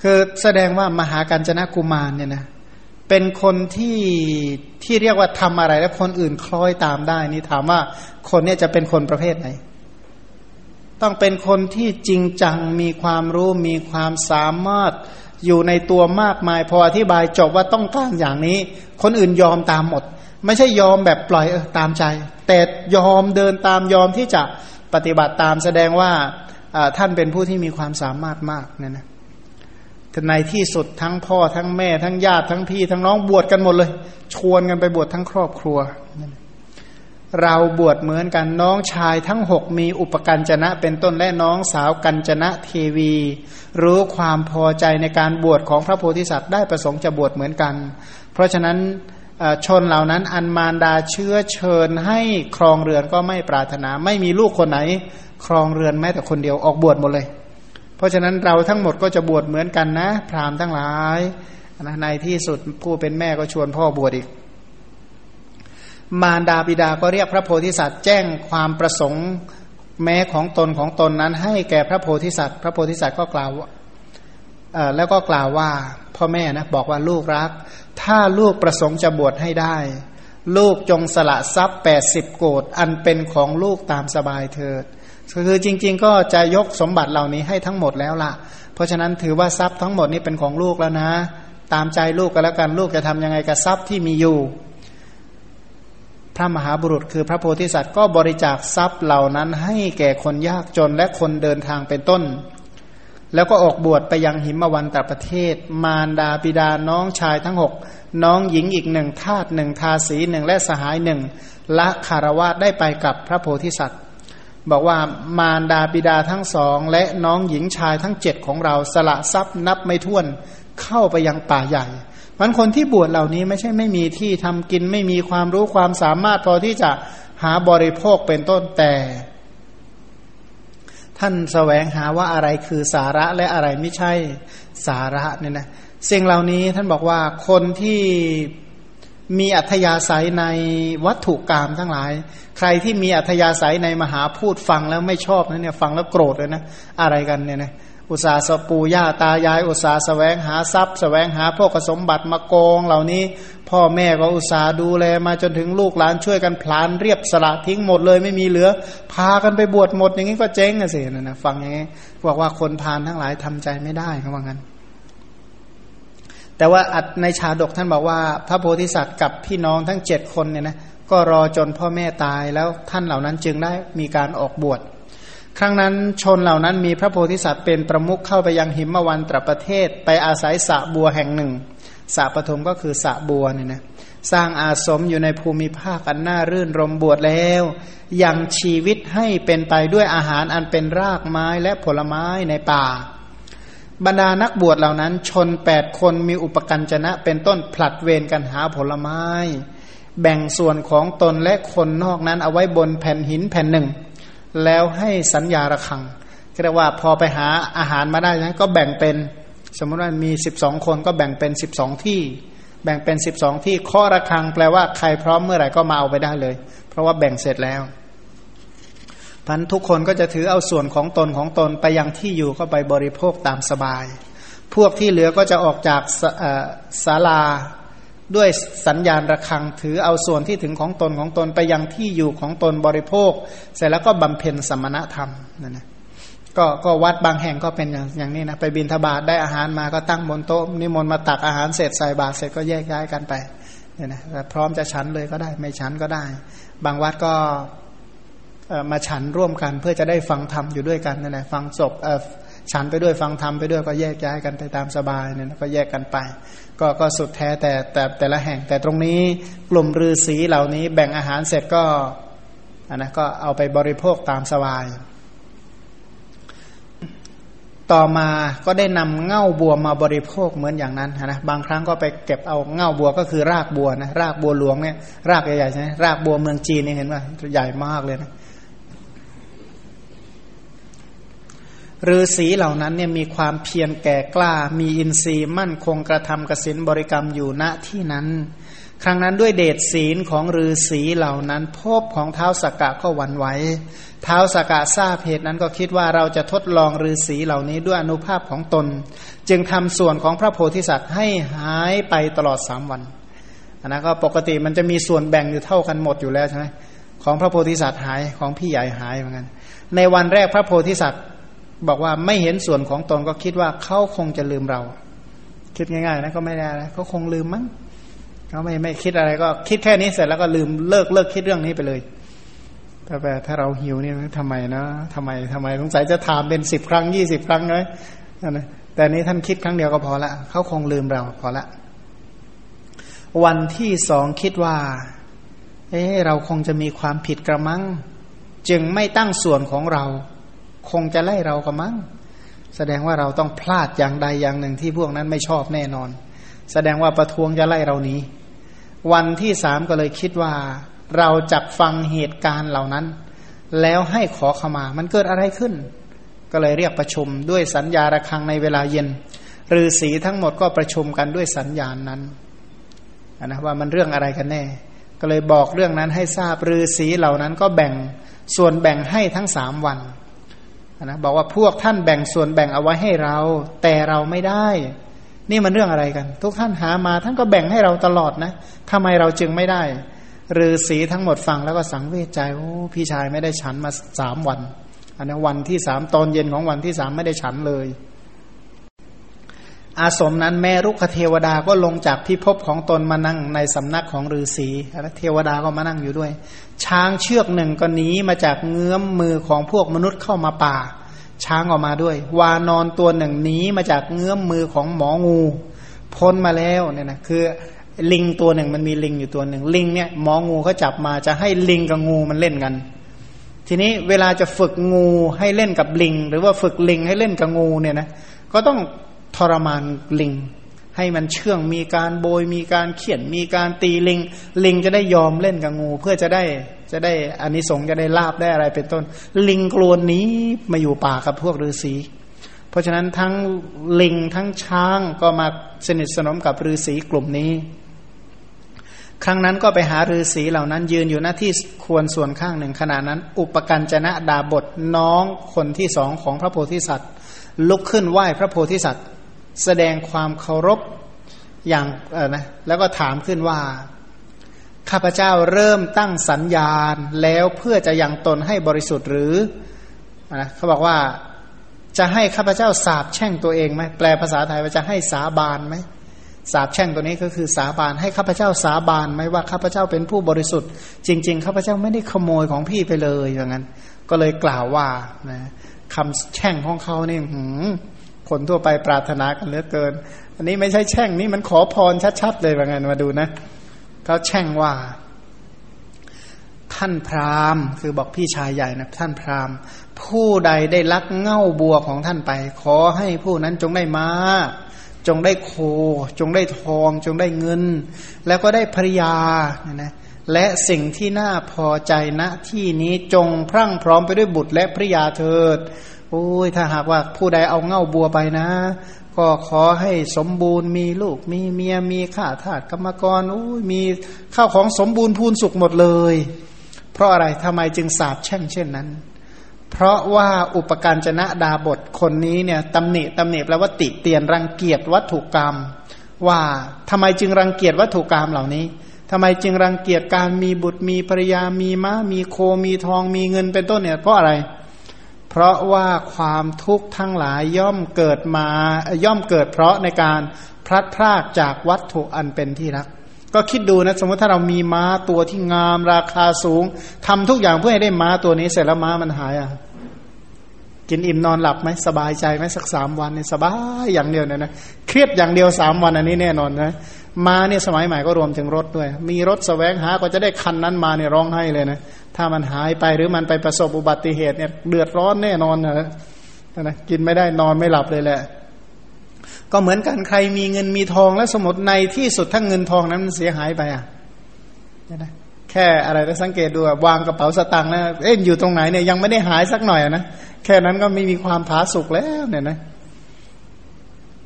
คือแสดงว่ามหากัญจนะกุมารเนี่ยนะ เป็นคนที่ที่เรียกว่าทำอะไร แล้วคนอื่นคล้อยตามได้ นี่ถามว่าคนนี้จะเป็นคนประเภทไหน ต้องเป็นคนที่จริงจังมีความรู้มีความสามารถอยู่ในตัวมากมาย พออธิบายจบว่าต้องการอย่างนี้ คนอื่นยอมตามหมด ไม่ใช่ยอมแบบปล่อยเออตามใจ แต่ยอมเดินตามยอมที่จะปฏิบัติตามแสดงว่าท่านเป็นผู้ที่มีความสามารถมากเนี่ยนะ ในที่สุดทั้งพ่อทั้งแม่ทั้งญาติทั้งพี่ทั้งน้องบวชกันหมดเลย ชวนกันไปบวชทั้งครอบครัว เราบวชเหมือนกันน้องชายทั้งหกมีอุปกัญจนะ เป็นต้นและน้องสาวกัญจนะเทวี รู้ความพอใจในการบวชของพระโพธิสัตว์ได้ประสงค์จะบวชเหมือนกัน เพราะฉะนั้นชนเหล่านั้นอันมารดาเชื้อเชิญให้ครองเรือนก็ไม่ปรารถนา ไม่มีลูกคนไหน ครองเรือนแม้แต่คนเดียวออกบวชหมดเลย ราะฉะนั้นเราทั้งหมดก็จะบวชเหมือนกันนะ พราหมณ์ทั้งหลายนะในที่สุดผู้เป็นแม่ก็ชวนพ่อบวชอีก มารดาบิดาก็เรียกพระโพธิสัตว์แจ้งความประสงค์แม้ของตนของตนนั้นให้แก่พระโพธิสัตว์ พระโพธิสัตว์ก็กล่าวแล้วก็กล่าวว่าพ่อแม่นะบอกว่าลูกรัก ถ้าลูกประสงค์จะบวชให้ได้ ลูกจงสละทรัพย์แปดสิบโกดอันเป็นของลูกตามสบายเถิด คือจริง ๆ ก็จะยกสมบัติเหล่านี้ให้ทั้งหมดแล้วล่ะ เพราะฉะนั้นถือว่าทรัพย์ทั้งหมดนี้เป็นของลูกแล้วนะ ตามใจลูกก็แล้วกันลูกจะทำยังไงกับทรัพย์ที่มีอยู่ พระมหาบุรุษคือพระโพธิสัตว์ก็บริจาคทรัพย์เหล่านั้นให้แก่คนยากจนและคนเดินทางเป็นต้น แล้วก็ออกบวชไปยังหิมวันตประเทศ มารดาบิดาน้องชายทั้งหกน้องหญิงอีกหนึ่งทาตหนึ่งทาสีหนึ่งและสหายหนึ่งละคารวะได้ไปกับพระโพธิสัตว์ บอกว่ามารดาบิดาทั้งสอง และน้องหญิงชายทั้งเจ็ดของเราสละทรัพย์นับไม่ถ้วนเข้าไปยังป่าใหญ่มันคนที่บวชเหล่านี้ไม่ใช่ไม่มีที่ทำกินไม่มีความรู้ความสามารถพอที่จะหาบริโภคเป็นต้นแต่ ท่านสแสวงหาว่าอะไรคือสาระและอะไรไม่ใช่สาระเนี่ยนะสิ่งเหล่านี้ท่านบอกว่าคนที่ มีอัธยาศัยในวัตถุกรรมทั้งหลาย ใครที่มีอัธยาศัยในมหาพูดฟังแล้วไม่ชอบนะเนี่ยฟังแล้วโกรธเลยนะอะไรกันเนี่ยนะอุตสาสปูย่าตายาย อุตสาสแสวงหาทรัพย์สแสวงหาพวกสมบัติมาโกงเหล่านี้ พ่อแม่ก็อุตสาดูแลมาจนถึงลูกหลานช่วยกันพลานเรียบสละทิ้งหมดเลยไม่มีเหลือ พากันไปบวชหมดอย่างนี้ก็เจ๊งอะสินะนะฟังอย่างนี้บอกว่าคนพานทั้งหลายทำใจไม่ได้เขาว่างั้น แต่ว่าอัดในชาดกท่านบอกว่า พระโพธิสัตว์กับพี่น้องทั้งเจ็ดคนเนี่ยนะก็รอจนพ่อแม่ตายแล้วท่านเหล่านั้นจึงได้มีการออกบวชครั้งนั้นชนเหล่านั้นมีพระโพธิสัตว์เป็นประมุขเข้าไปยังหิมวันตรประเทศ ไปอาศัยสะบัวแห่งหนึ่งสะปฐมก็คือสะบัวเนี่ยนะสร้างอาสมอยู่ในภูมิภาคอันน่ารื่นรมบวชแล้วยังชีวิตให้เป็นไปด้วยอาหารอันเป็นรากไม้และผลไม้ในป่า บรรดานักบวชเหล่านั้น ชนแปดคนมีอุปกัญจนะ เป็นต้นผลัดเวรกันหาผลไม้ แบ่งส่วนของตนและคนนอกนั้นเอาไว้บนแผ่นหินแผ่นหนึ่ง แล้วให้สัญญาระคังเรียกว่าพอไปหาอาหารมาได้นั้นก็แบ่งเป็นสมมติว่ามีสิบสองคนก็แบ่งเป็นสิบสองที่ แบ่งเป็นสิบสองที่ข้อระคังแปลว่าใครพร้อมเมื่อไหร่ก็มาเอาไปได้เลย เพราะว่าแบ่งเสร็จแล้ว พันทุกคนก็จะถือเอาส่วนของตนของตนไปยังที่อยู่เข้าไปบริโภคตามสบาย พวกที่เหลือก็จะออกจากศาลาด้วยสัญญาณระฆังถือเอาส่วนที่ถึงของตนของตนไปยังที่อยู่ของตนบริโภค เสร็จแล้วก็บำเพ็ญสมณธรรมนั่นนะก็ก็วัดบางแห่งก็เป็นอย่างอย่างนี้นะไปบินทบาทได้อาหารมาก็ตั้งบนโต๊ะนิมนต์มาตักอาหารเสร็จใส่บาตรเสร็จก็แยกย้ายกันไปเนี่ยนะพร้อมจะฉันเลยก็ได้ ไม่ฉันก็ได้ บางวัดก็ มาฉันร่วมกัน เพื่อจะได้ฟังธรรมอยู่ด้วยกันนั่นแหละฟังศพฉันไปด้วยฟังธรรมไปด้วยก็แยกย้ายกันไปตามสบายเนี่ยก็แยกกันไป ก็ก็สุดแท้แต่แต่แต่ละแห่งแต่ตรงนี้กลุ่มฤาษีเหล่านี้แบ่งอาหารเสร็จก็อันนะก็เอาไปบริโภคตามสบาย ต่อมาก็ได้นำเง่าบัวมาบริโภคเหมือนอย่างนั้นนะบางครั้งก็ไปเก็บเอาเง่าบัวก็คือรากบัวนะรากบัวหลวงเนี่ยรากใหญ่ๆใช่ไหมรากบัวเมืองจีนนี่เห็นว่าใหญ่มากเลยนะ ฤาษีเหล่านั้นเนี่ยมีความเพียรแก่กล้า มีอินทรีย์มั่นคงกระทำกสินบริกรรมอยู่ณที่นั้น ครั้งนั้นด้วยเดชศีลของฤาษีเหล่านั้นพบของเท้าสกกะก็หวั่นไหวเท้าสกกะทราบเหตุนั้นก็คิดว่าเราจะทดลองฤาษีเหล่านี้ด้วยอนุภาพของตน จึงทำส่วนของพระโพธิสัตว์ให้หายไปตลอดสามวันอันนั้นก็ปกติมันจะมีส่วนแบ่งอยู่เท่ากันหมดอยู่แล้วใช่ไหมของพระโพธิสัตว์หายของพี่ใหญ่หายเหมือนกันในวันแรกพระโพธิสัตว์ บอกว่าไม่เห็นส่วนของตนก็คิดว่าเขาคงจะลืมเรา คิดง่ายๆนะก็ไม่ได้นะเขาคงลืมมั้งเขาไม่ไม่คิดอะไรก็คิดแค่นี้เสร็จแล้วก็ลืมเลิกเลิกคิดเรื่องนี้ไปเลยแต่แบบถ้าเราหิวนี่ทำไมนะทำไมทำไมสงสัยจะถามเป็นสิบครั้งยี่สิบครั้งเลยนะแต่นี้ท่านคิดครั้งเดียวก็พอละเขาคงลืมเราพอละ วันที่สองคิดว่า เอ๊เราคงจะมีความผิดกระมัง จึงไม่ตั้งส่วนของเรา คงจะไล่เรากระมังแสดงว่าเราต้องพลาดอย่างใดอย่างหนึ่งที่พวกนั้นไม่ชอบแน่นอน แสดงว่าประท้วงจะไล่เรานี้ วันที่สามก็เลยคิดว่า เราจับฟังเหตุการณ์เหล่านั้น แล้วให้ขอขมา มันเกิดอะไรขึ้น ก็เลยเรียกประชุมด้วยสัญญาระคังในเวลาเย็นฤาษีทั้งหมดก็ประชุมกันด้วยสัญญาณนั้นนะว่ามันเรื่องอะไรกันแน่ ก็เลยบอกเรื่องนั้นให้ทราบฤาษีเหล่านั้นก็แบ่งส่วนแบ่งให้ทั้งสามวัน นะบอกว่าพวกท่านแบ่งส่วนแบ่งเอาไว้ให้เรา แต่เราไม่ได้ นี่มันเรื่องอะไรกัน ทุกท่านหามาท่านก็แบ่งให้เราตลอดนะทำไมเราจึงไม่ได้ฤาษีทั้งหมดฟังแล้วก็สังเวชใจโอ้พี่ชายไม่ได้ฉันมาสามวัน อันนี้วันที่สามตอนเย็นของวันที่สามไม่ได้ฉันเลย อาสมนั้นแม่รุกขเทวดาก็ลงจากพิภพของตนมานั่งในสำนักของฤาษีเทวดาก็มานั่งอยู่ด้วย ช้างเชือกหนึ่งก็หนีมาจากเงื้อมมือของพวกมนุษย์เข้ามาป่า ช้างออกมาด้วย วานอนตัวหนึ่งหนีมาจากเงื้อมมือของหมองูพ้นมาแล้วเนี่ยนะคือลิงตัวหนึ่งมันมีลิงอยู่ตัวหนึ่งลิงเนี่ยหมองูเขาจับมาจะให้ลิงกับงูมันเล่นกัน ทีนี้เวลาจะฝึกงูให้เล่นกับลิง หรือว่าฝึกลิงให้เล่นกับงูเนี่ยนะก็ต้อง รมานลิง ให้มันเชื่องมีการโบยมีการเขียนมีการตีลิง ลิงจะได้ยอมเล่นกับงู เพื่อจะได้จะได้อานิสงส์จะได้ลาบได้อะไรเป็นต้น ลิงกลวนนี้มาอยู่ป่ากับพวกฤาษีเพราะฉะนั้นทั้งลิงทั้งช้างก็มาสนิทสนมกับฤาษีกลุ่มนี้ ครั้งนั้นก็ไปหาฤาษีเหล่านั้น ยืนอยู่หน้าที่ควรส่วนข้างหนึ่งขณะนั้น อุปกันจนะดาบทน้องคนที่สองของพระโพธิสัตว์ ลุกขึ้นไหว้พระโพธิสัตว์ แสดงความเคารพอย่างนะแล้วก็ถามขึ้นว่า ข้าพเจ้าเริ่มตั้งสัญญาณแล้วเพื่อจะยังตนให้บริสุทธิ์หรือนะเขาบอกว่าจะให้ข้าพเจ้าสาบแช่งตัวเองไหมแปลภาษาไทยว่าจะให้สาบานไหมสาบแช่งตัวนี้ก็คือสาบานให้ข้าพเจ้าสาบานไหมว่าข้าพเจ้าเป็นผู้บริสุทธิ์ จริง ๆ ข้าพเจ้าไม่ได้ขโมยของพี่ไปเลยอย่างนั้น ก็เลยกล่าวว่านะคำแช่งของเขานี่หื คนทั่วไปปรารถนากันเหลือเกิน อันนี้ไม่ใช่แช่งนี่มันขอพรชัดๆเลยว่างั้นมาดูนะเขาแช่งว่า ท่านพราหมณ์ คือบอกพี่ชายใหญ่นะท่านพราหมณ์ ผู้ใดได้ลักเง่าบัวของท่านไป ขอให้ผู้นั้นจงได้มาจงได้โค จงได้ทอง จงได้เงิน แล้วก็ได้ภริยานะนะและสิ่งที่น่าพอใจณที่นี้จงพรั่งพร้อมไปด้วยบุตรและภริยาเถิด โอ้ยถ้าหากว่าผู้ใดเอาเง่าบัวไปนะ ก็ขอให้สมบูรณ์มีลูกมีเมียมีข้าทาสกรรมกรโอ้ยมีข้าวของสมบูรณ์พูนสุขหมดเลย เพราะอะไรทำไมจึงสาบแช่งเช่นนั้น เพราะว่าอุปการจนะดาบทคนนี้เนี่ยตำหนิตำหนิแปลว่าติเตียนรังเกียจวัตถุกรรม ว่าทำไมจึงรังเกียจวัตถุกรรมเหล่านี้ทำไมจึงรังเกียจการมีบุตรมีภรรยามีม้ามีโคมีทองมีเงินเป็นต้นเนี่ยเพราะอะไรเพราะว่าความทุกข์ทั้งหลายย่อมเกิดมาย่อมเกิดเพราะในการพลัดพรากจากวัตถุอันเป็นที่รัก ก็คิดดูนะสมมติถ้าเรามีม้าตัวที่งามราคาสูงทำทุกอย่างเพื่อให้ได้ม้าตัวนี้เสร็จแล้วม้ามันหายอะกินอิ่มนอนหลับไหมสบายใจไหมสักสามวันเนี่ยสบายอย่างเดียวเนี่ยนะเครียดอย่างเดียวสามวันอันนี้แน่นอนนะ มาเนี่ยสมัยใหม่ก็รวมถึงรถด้วย มีรถสแสวงหาก็จะได้คันนั้นมาเนี่ยร้องไห้เลยนะ ถ้ามันหายไปหรือมันไปประสบอุบัติเหตุเนี่ยเดือดร้อนแน่นอนนะนะกินไม่ได้นอนไม่หลับเลยแหละ ก็เหมือนกันใครมีเงินมีทองแล้วสมมติในที่สุดถ้าเงินทองนั้นมันเสียหายไปอะนะแค่อะไรได้สังเกตดูวางกระเป๋าสตางค์นะเอ๊ะอยู่ตรงไหนเนี่ยยังไม่ได้หายสักหน่อยนะแค่นั้นก็ไม่มีความผาสุกแล้วเนี่ยนะ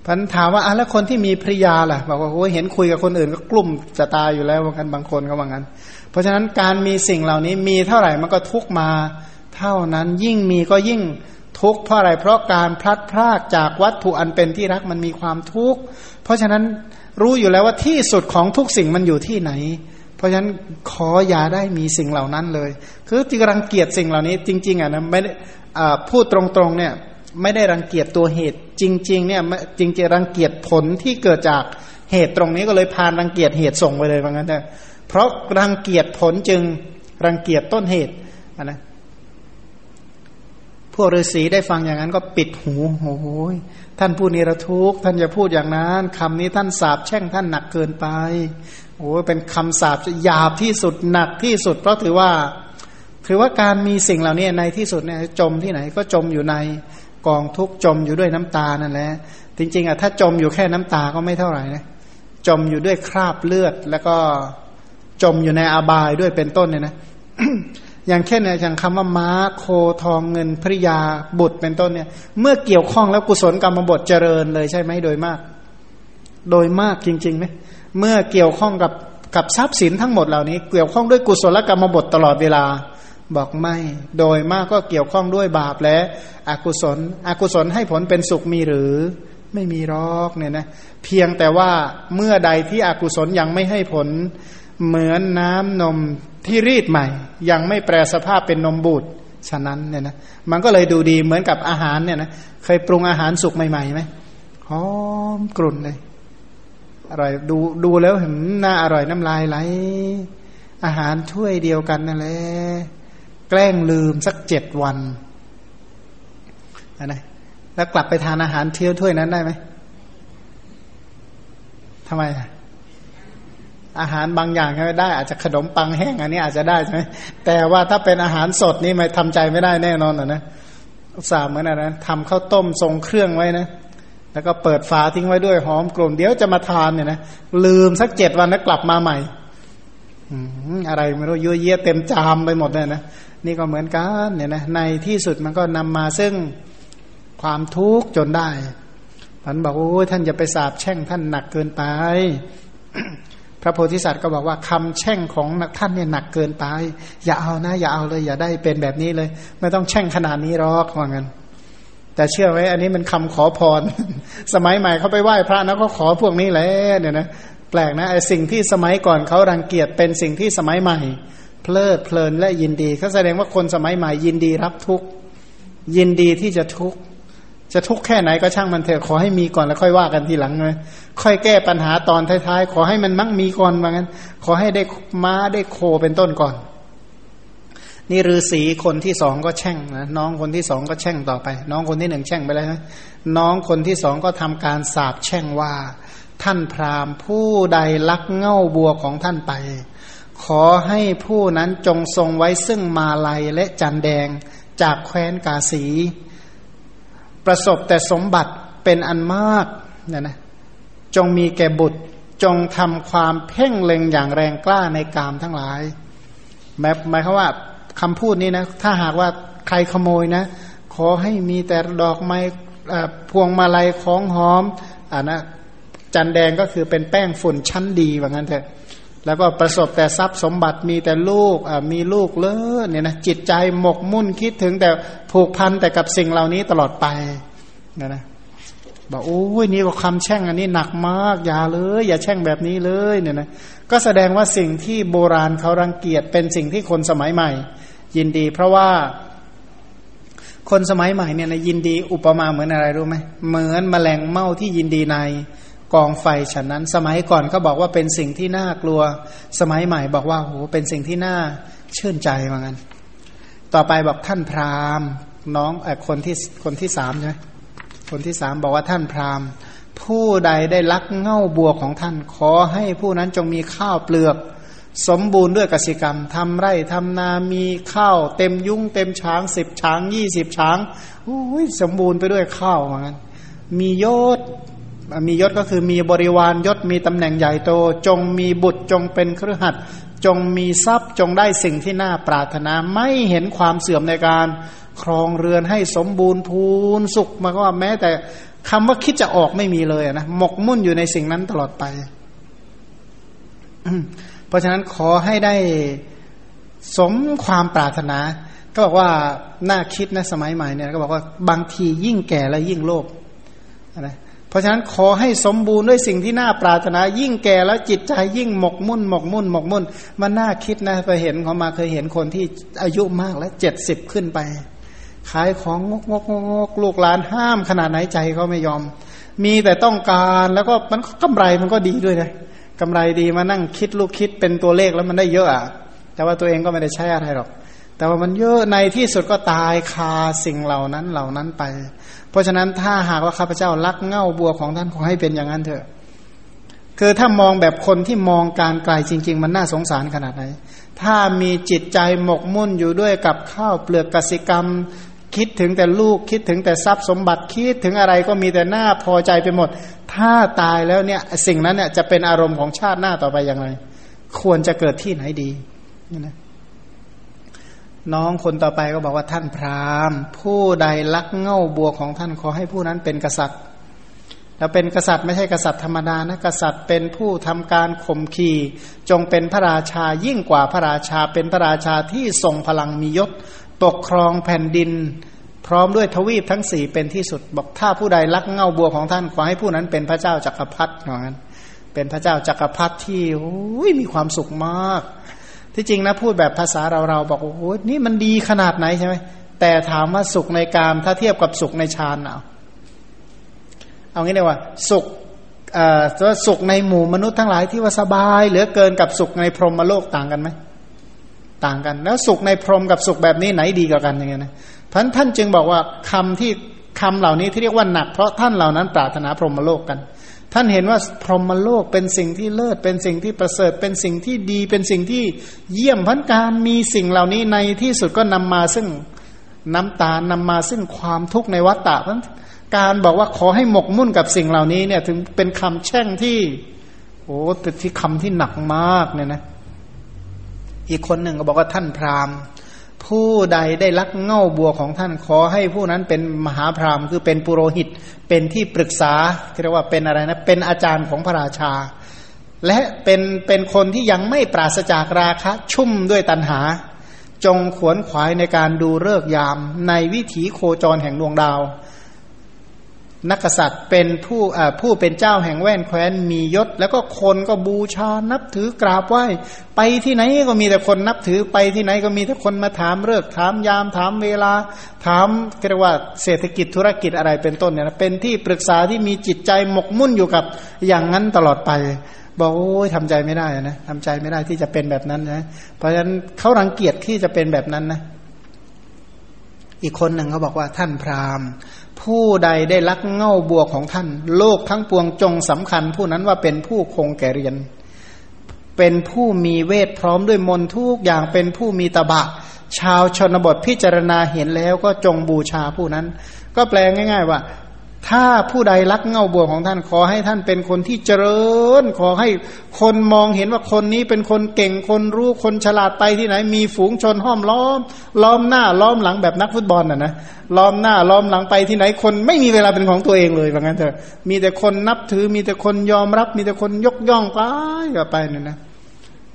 พันถามว่าอะแล้วคนที่มีภริยาล่ะบอกว่าโอ้เห็นคุยกับคนอื่นก็กลุ่มจะตายอยู่แล้วว่ากันบางคนก็ว่างั้น เพราะฉะนั้นการมีสิ่งเหล่านี้มีเท่าไหร่มันก็ทุกมา เท่านั้นยิ่งมีก็ยิ่งทุกข์เพราะอะไรเพราะการพลัดพรากจากวัตถุอันเป็นที่รักมันมีความทุกข์เพราะฉะนั้นรู้อยู่แล้วว่าที่สุดของทุกสิ่งมันอยู่ที่ไหน เพราะฉะนั้นขออย่าได้มีสิ่งเหล่านั้นเลย คือที่รังเกียจสิ่งเหล่านี้จริง ๆอะนะไม่พูดตรงๆเนี่ย ไม่ได้รังเกียจตัวเหตุ จริง ๆ เนี่ยจริงๆรังเกียจผลที่เกิดจากเหตุตรงนี้ก็เลยพานรังเกียจเหตุส่งไปเลยว่างั้นเถอะเพราะรังเกียจผลจึงรังเกียจต้นเหตุนะพวกฤาษีได้ฟังอย่างนั้นก็ปิดหูโอ้โหท่านผู้นิรทุกท่านอย่าพูดอย่างนั้นคำนี้ท่านสาบแช่งท่านหนักเกินไปโอ้เป็นคำสาบหยาบที่สุดหนักที่สุด เพราะถือว่าคือว่าการมีสิ่งเหล่านี้ในที่สุดเนี่ยจมที่ไหนก็จมอยู่ใน กองทุกจมอยู่ด้วยน้ำตานั่นแหละจริงๆอะถ้าจมอยู่แค่น้ำตาก็ไม่เท่าไหร่นะจมอยู่ด้วยคราบเลือด แล้วก็จมอยู่ในอาบายด้วยเป็นต้นเนี่ยนะอย่างเช่นอย่างคำว่าม้าโคทองเงินภริยาบุตรเป็นต้นเนี่ย เมื่อเกี่ยวข้องแล้วกุศลกรรมบทเจริญเลยใช่ไหมโดยมาก โดยมากจริงๆไหมเมื่อเกี่ยวข้องกับกับทรัพย์สินทั้งหมดเหล่านี้ เกี่ยวข้องด้วยกุศลกรรมบทตลอดเวลา บอกไม่ โดยมากก็เกี่ยวข้องด้วยบาปและอกุศล อกุศลให้ผลเป็นสุขมีหรือ ไม่มีรอกเนี่ยนะ เพียงแต่ว่าเมื่อใดที่อกุศลยังไม่ให้ผล เหมือนน้ำนมที่รีดใหม่ ยังไม่แปลสภาพเป็นนมบูดฉะนั้นเนี่ยนะมันก็เลยดูดีเหมือนกับอาหารเนี่ยนะเคยปรุงอาหารสุกใหม่ๆไหมหอมกรุ่นเลยอร่อยดูดูแล้วเห็นน่าอร่อยน้ำลายไหลอาหารถ้วยเดียวกันนั่นแหละ แกล้งลืมสักเจ็ดวันนะแล้วกลับไปทานอาหารเที่ยวถ้วยนั้นได้ไหมทำไม อาหารบางอย่างก็ได้ อาจจะขนมปังแห้งอันนี้อาจจะได้ใช่ไหมแต่ว่าถ้าเป็นอาหารสดนี่ไม่ทำใจไม่ได้แน่นอนนะสาเหมือนอะไรนะทำข้าวต้มทรงเครื่องไว้นะแล้วก็เปิดฝาทิ้งไว้ด้วยหอมกลุ่มเดี๋ยวจะมาทานเนี่ยนะลืมสักเจ็ดวันแล้วกลับมาใหม่ อะไรไม่รู้ยั่วเยี่ยเต็มจามไปหมดเลยนะนี่ก็เหมือนกันเนี่ยนะในที่สุดมันก็นำมาซึ่งความทุกข์จนได้ท่านบอกโอ้ท่านอย่าไปสาบแช่งท่านหนักเกินไป พระโพธิสัตว์ก็บอกว่าคำแช่งของท่านเนี่ยหนักเกินไป อย่าเอานะ อย่าเอาเลย อย่าได้เป็นแบบนี้เลย ไม่ต้องแช่งขนาดนี้หรอกว่างั้นแต่เชื่อไว้ อันนี้มันคำขอพร สมัยใหม่เขาไปไหว้พระนะก็ขอพวกนี้แหละเนี่ยนะ แปลกนะไอ้สิ่งที่สมัยก่อนเขารังเกียจเป็นสิ่งที่สมัยใหม่ เพลิดเพลินและยินดีเขาแสดงว่าคนสมัยใหม่ยินดีรับทุกยินดีที่จะทุกจะทุกแค่ไหนก็ช่างมันเถอะขอให้มีก่อนแล้วค่อยว่ากันทีหลังเลยค่อยแก้ปัญหาตอนท้ายๆ ขอให้มันมั่งมีก่อนว่างั้น ขอให้ได้ม้าได้โคเป็นต้นก่อน นี่ฤาษีคนที่สองก็แช่งนะน้องคนที่สองก็แช่งต่อไป น้องคนที่หนึ่งแช่งไปแล้วนะน้องคนที่สองก็ทำการสาบแช่งว่า ท่านพราหมณ์ ผู้ใดลักเง่าบัวของท่านไป ขอให้ผู้นั้นจงทรงไว้ซึ่งมาลัยและจันแดงจากแคว้นกาสี ประสบแต่สมบัติเป็นอันมากเนี่ยนะจงมีแก่บุตรจงทำความเพ่งเล็งอย่างแรงกล้าในกามทั้งหลายแม้หมายความว่าคำพูดนี้นะ ถ้าหากว่าใครขโมยนะ ขอให้มีแต่ดอกไม้พวงมาลัยของหอมอ่านะ จันแดงก็คือเป็นแป้งฝุ่นชั้นดีว่างั้นเถอะ แล้วก็ประสบแต่ทรัพย์สมบัติมีแต่ลูกมีลูกเลอเนี่ยนะจิตใจหมกมุ่นคิดถึงแต่ผูกพันแต่กับสิ่งเหล่านี้ตลอดไปนะนะบอกโอ้ยนี่ก็คำแช่งอันนี้หนักมาก อย่าเลย อย่าแช่งแบบนี้เลยเนี่ยนะก็แสดงว่าสิ่งที่โบราณเขารังเกียจเป็นสิ่งที่คนสมัยใหม่ ยินดี เพราะว่าคนสมัยใหม่เนี่ยนะยินดีอุปมาเหมือนอะไรรู้ไหมเหมือนแมลงเม่าที่ยินดีใน กองไฟฉะนั้น สมัยก่อนก็บอกว่าเป็นสิ่งที่น่ากลัว สมัยใหม่บอกว่าโหเป็นสิ่งที่น่าชื่นใจเหมือนกันต่อไปบอกท่านพราหมณ์น้องไอ้คนที่คนที่สามใช่ไหมคนที่สามบอกว่าท่านพราหมณ์ ผู้ใดได้ลักเง่าบัวของท่าน ขอให้ผู้นั้นจงมีข้าวเปลือก สมบูรณ์ด้วยกสิกรรมทำไร่ทำนามีข้าวเต็มยุ่งเต็มช้างสิบช้างยี่สิบช้างอุ้ยสมบูรณ์ไปด้วยข้าวเหมือนกันมียศ มียศก็คือมีบริวารยศมีตำแหน่งใหญ่โต จงมีบุตรจงเป็นเครือขัดจงมีทรัพย์จงได้สิ่งที่น่าปรารถนาไม่เห็นความเสื่อมในการครองเรือนให้สมบูรณ์พูนสุขมาก็ว่าแม้แต่คำว่าคิดจะออกไม่มีเลยนะหมกมุ่นอยู่ในสิ่งนั้นตลอดไป เพราะฉะนั้นขอให้ได้สมความปรารถนา ก็บอกว่าน่าคิดนะสมัยใหม่เนี่ยก็บอกว่าบางทียิ่งแก่แล้วยิ่งโลภนะ เพราะฉะนั้นขอให้สมบูรณ์ด้วยสิ่งที่น่าปรารถนา ยิ่งแก่แล้วจิตใจยิ่งหมกมุ่นหมกมุ่นหมกมุ่น มันน่าคิดนะไปเห็นเขามาเคยเห็นคนที่อายุมากแล้วเจ็ดสิบขึ้นไป ขายของงกงกงกลูกหลานห้ามขนาดไหนใจเขาไม่ยอม มีแต่ต้องการแล้วก็มันกำไรมันก็ดีด้วยนะกำไรดีมานั่งคิดลูกคิดเป็นตัวเลขแล้วมันได้เยอะอะแต่ว่าตัวเองก็ไม่ได้ใช้อะไรหรอก แต่ว่ามันเยอะในที่สุดก็ตายคาสิ่งเหล่านั้นเหล่านั้นไป ราะฉะนั้นถ้าหากว่าข้าพเจ้ารักเง่าบัวของท่านขอให้เป็นอย่างนั้นเถอะ คือถ้ามองแบบคนที่มองการไกลจริง ๆ มันน่าสงสารขนาดไหน ถ้ามีจิตใจหมกมุ่นอยู่ด้วยกับข้าวเปลือกกสิกรรม คิดถึงแต่ลูกคิดถึงแต่ทรัพย์สมบัติคิดถึงอะไรก็มีแต่หน้าพอใจไปหมด ถ้าตายแล้วเนี่ยสิ่งนั้นเนี่ยจะเป็นอารมณ์ของชาติหน้าต่อไปอย่างไร ควรจะเกิดที่ไหนดีนี่นะ น้องคนต่อไปก็บอกว่าท่านพราหมณ์ ผู้ใดลักเง่าบัวของท่านขอให้ผู้นั้นเป็นกษัตริย์แล้วเป็นกษัตริย์ไม่ใช่กษัตริย์ธรรมดานะกษัตริย์เป็นผู้ทำการข่มขีจงเป็นพระราชายิ่งกว่าพระราชาเป็นพระราชาที่ทรงพลังมียศปกครองแผ่นดิน พร้อมด้วยทวีปทั้งสี่เป็นที่สุด บอกถ้าผู้ใดรักเงาบัวของท่านขอให้ผู้นั้นเป็นพระเจ้าจักรพรรดิอย่างนั้นเป็นพระเจ้าจักรพรรดิที่โอ้ยมีความสุขมาก ที่จริงนะพูดแบบภาษาเราเราบอกโอ้โหนี่มันดีขนาดไหนใช่ไหมแต่ถามว่าสุขในกามถ้าเทียบกับสุขในฌานเอาเอางี้เลยว่า สุขเอ่อสุขในหมู่มนุษย์ทั้งหลายที่ว่าสบายเหลือเกินกับสุขในพรหมโลกต่างกันไหมต่างกัน แล้วสุขในพรหมกับสุขแบบนี้ไหนดีกว่ากันอย่างเงี้ยนะพันท่านจึงบอกว่าคำที่ คำเหล่านี้ที่เรียกว่าหนักเพราะท่านเหล่านั้นปรารถนาพรหมโลกกัน ท่านเห็นว่าพรหมโลกเป็นสิ่งที่เลิศเป็นสิ่งที่ประเสริฐเป็นสิ่งที่ดีเป็นสิ่งที่เยี่ยมพันการมีสิ่งเหล่านี้ในที่สุดก็นำมาซึ่งน้ำตานำมาซึ่งความทุกข์ในวัฏฏะเพราะการบอกว่าขอให้หมกมุ่นกับสิ่งเหล่านี้เนี่ยถึงเป็นคำแช่งที่โอ้แต่ที่คำที่หนักมากเนี่ยนะ อีกคนหนึ่งก็บอกว่าท่านพราหมณ์ ผู้ใดได้ลักเง่าบัวของท่านขอให้ผู้นั้นเป็นมหาพราหมณ์คือเป็นปุโรหิต เป็นที่ปรึกษาเรียกว่าเป็นอะไรนะเป็นอาจารย์ของพระราชา และเป็นเป็นคนที่ยังไม่ปราศจากราคะ ชุ่มด้วยตัณหา จงขวนขวายในการดูเลิกยามในวิถีโคจรแห่งดวงดาว นักษัตริย์เป็นผู้ผู้เป็นเจ้าแห่งแว่นแคว้นมียศ แล้วก็คนก็บูชานับถือกราบไหว้ ไปที่ไหนก็มีแต่คนนับถือไปที่ไหนก็มีแต่คนมาถามเลิกถามยามถามเวลา ถามเรียกว่าเศรษฐกิจธุรกิจอะไรเป็นต้นเนี่ยเป็นที่ปรึกษาที่มีจิตใจหมกมุ่นอยู่กับอย่างนั้นตลอดไป บอกโอ้ยทำใจไม่ได้นะทำใจไม่ได้ที่จะเป็นแบบนั้นนะเพราะฉะนั้นเขารังเกียจที่จะเป็นแบบนั้นนะอีกคนหนึ่งเขาบอกว่าท่านพราหมณ์ ผู้ใดได้ลักเง่าบัวของท่าน โลกทั้งปวงจงสำคัญ ผู้นั้นว่าเป็นผู้คงแก่เรียน เป็นผู้มีเวทพร้อมด้วยมนทุกอย่างเป็นผู้มีตบะ ชาวชนบทพิจารณาเห็นแล้วก็จงบูชาผู้นั้น ก็แปลง่าย ๆ ว่า ถ้าผู้ใดรักเงาบัวของท่านขอให้ท่านเป็นคนที่เจริญ ขอให้คนมองเห็นว่าคนนี้เป็นคนเก่งคนรู้คนฉลาดไปที่ไหน มีฝูงชนห้อมล้อม ล้อมหน้าล้อมหลังแบบนักฟุตบอลน่ะนะล้อมหน้าล้อมหลังไปที่ไหนคนไม่มีเวลาเป็นของตัวเองเลยว่างั้นเถอะมีแต่คนนับถือมีแต่คนยอมรับ มีแต่คนยกย่องไปก็ไปเนี่ยนะ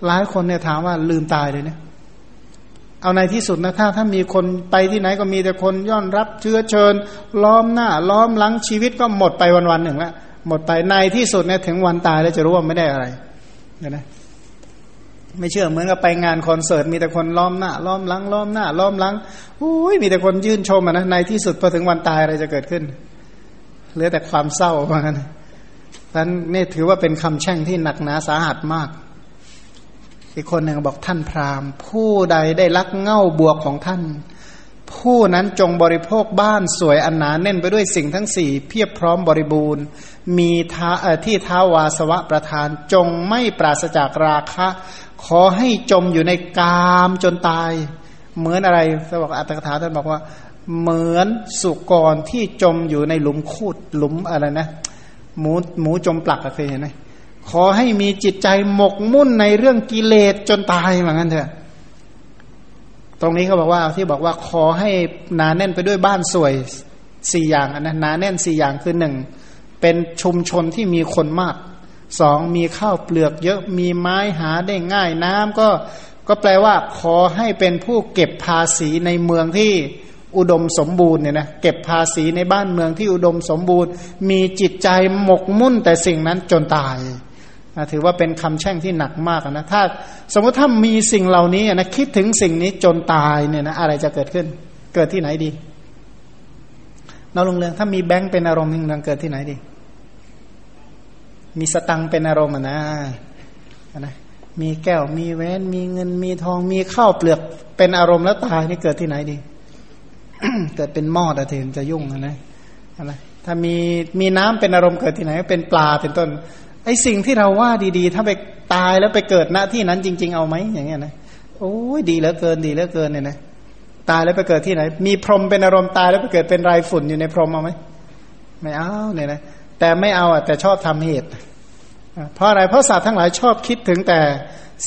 หลายคนเนี่ยถามว่าลืมตายเลยเนี่ย เอาในที่สุดนะถ้าถ้ามีคนไปที่ไหนก็มีแต่คนย่อนรับเชื้อเชิญ ล้อมหน้า ล้อมหลังชีวิตก็หมดไปวันวันหนึ่งละหมดไปในที่สุดเนี่ยถึงวันตายแล้วจะรู้ว่าไม่ได้อะไรเห็นไหมไม่เชื่อเหมือนกับไปงานคอนเสิร์ตมีแต่คนล้อมหน้า ล้อมหลัง ล้อมหน้า ล้อมหลังอุ้ยมีแต่คนยื่นชมอะนะในที่สุดพอถึงวันตายอะไรจะเกิดขึ้นเหลือแต่ความเศร้าเพราะงั้นนั้นนี่ถือว่าเป็นคำแช่งที่หนักหนาสาหัสมาก อีกคนหนึ่งบอกท่านพราหมณ์ ผู้ใดได้ลักเง่าบวกของท่าน ผู้นั้นจงบริโภคบ้านสวยอันหนาแน่นไปด้วยสิ่งทั้งสี่เพียบพร้อมบริบูรณ์ มีท้าที่ท้าวาสวะประทานจงไม่ปราศจากราคะ ขอให้จมอยู่ในกามจนตาย เหมือนอะไรท่าบอกอัตถกถาท่านบอกว่า เหมือนสุกรที่จมอยู่ในหลุมคูดหลุมอะไรนะ หมูหมูจมปลักเคยเห็นไหม ขอให้มีจิตใจหมกมุ่นในเรื่องกิเลสจนตายเหมือนกันเถอะ ตรงนี้เขาบอกว่าที่บอกว่าขอให้นาแน่นไปด้วยบ้านสวยสี่อย่างนะนาแน่นสี่อย่างคือหนึ่งเป็นชุมชนที่มีคนมากสองมีข้าวเปลือกเยอะมีไม้หาได้ง่ายน้ำก็ก็แปลว่า ขอให้เป็นผู้เก็บภาษีในเมืองที่อุดมสมบูรณ์เนี่ยนะเก็บภาษีในบ้านเมืองที่อุดมสมบูรณ์ มีจิตใจหมกมุ่นแต่สิ่งนั้นจนตาย ถือว่าเป็นคำแช่งที่หนักมากนะถ้าสมมติถ้ามีสิ่งเหล่านี้นะคิดถึงสิ่งนี้จนตายเนี่ยนะอะไรจะเกิดขึ้น เกิดที่ไหนดีเราลงเรื่องถ้ามีแบงค์เป็นอารมณ์หนึ่งเกิดที่ไหนดี มีสตังเป็นอารมณ์นะนะมีแก้วมีแหวนมีเงินมีทองมีข้าวเปลือกเป็นอารมณ์แล้วตายนี่เกิดที่ไหนดี เกิดเป็นหม้อแต่เห็นจะยุ่งนะนะถ้ามีมีน้ำเป็นอารมณ์เกิดที่ไหน เป็นปลาเป็นต้น ไอสิ่งที่เราว่าดีๆ ถ้าไปตายแล้วไปเกิดณที่นั้นจริง ๆ เอาไหมอย่างเงี้ยนะโอ้ยดีเหลือเกินดีเหลือเกินเนี่ยนะตายแล้วไปเกิดที่ไหน มีพรหมเป็นอารมณ์ตายแล้วไปเกิดเป็นไรฝุ่นอยู่ในพรหมเอาไหมไม่เอาเนี่ยนะแต่ไม่เอาอะแต่ชอบทำเหตุ เพราะอะไรเพราะสัตว์ทั้งหลายชอบคิดถึงแต่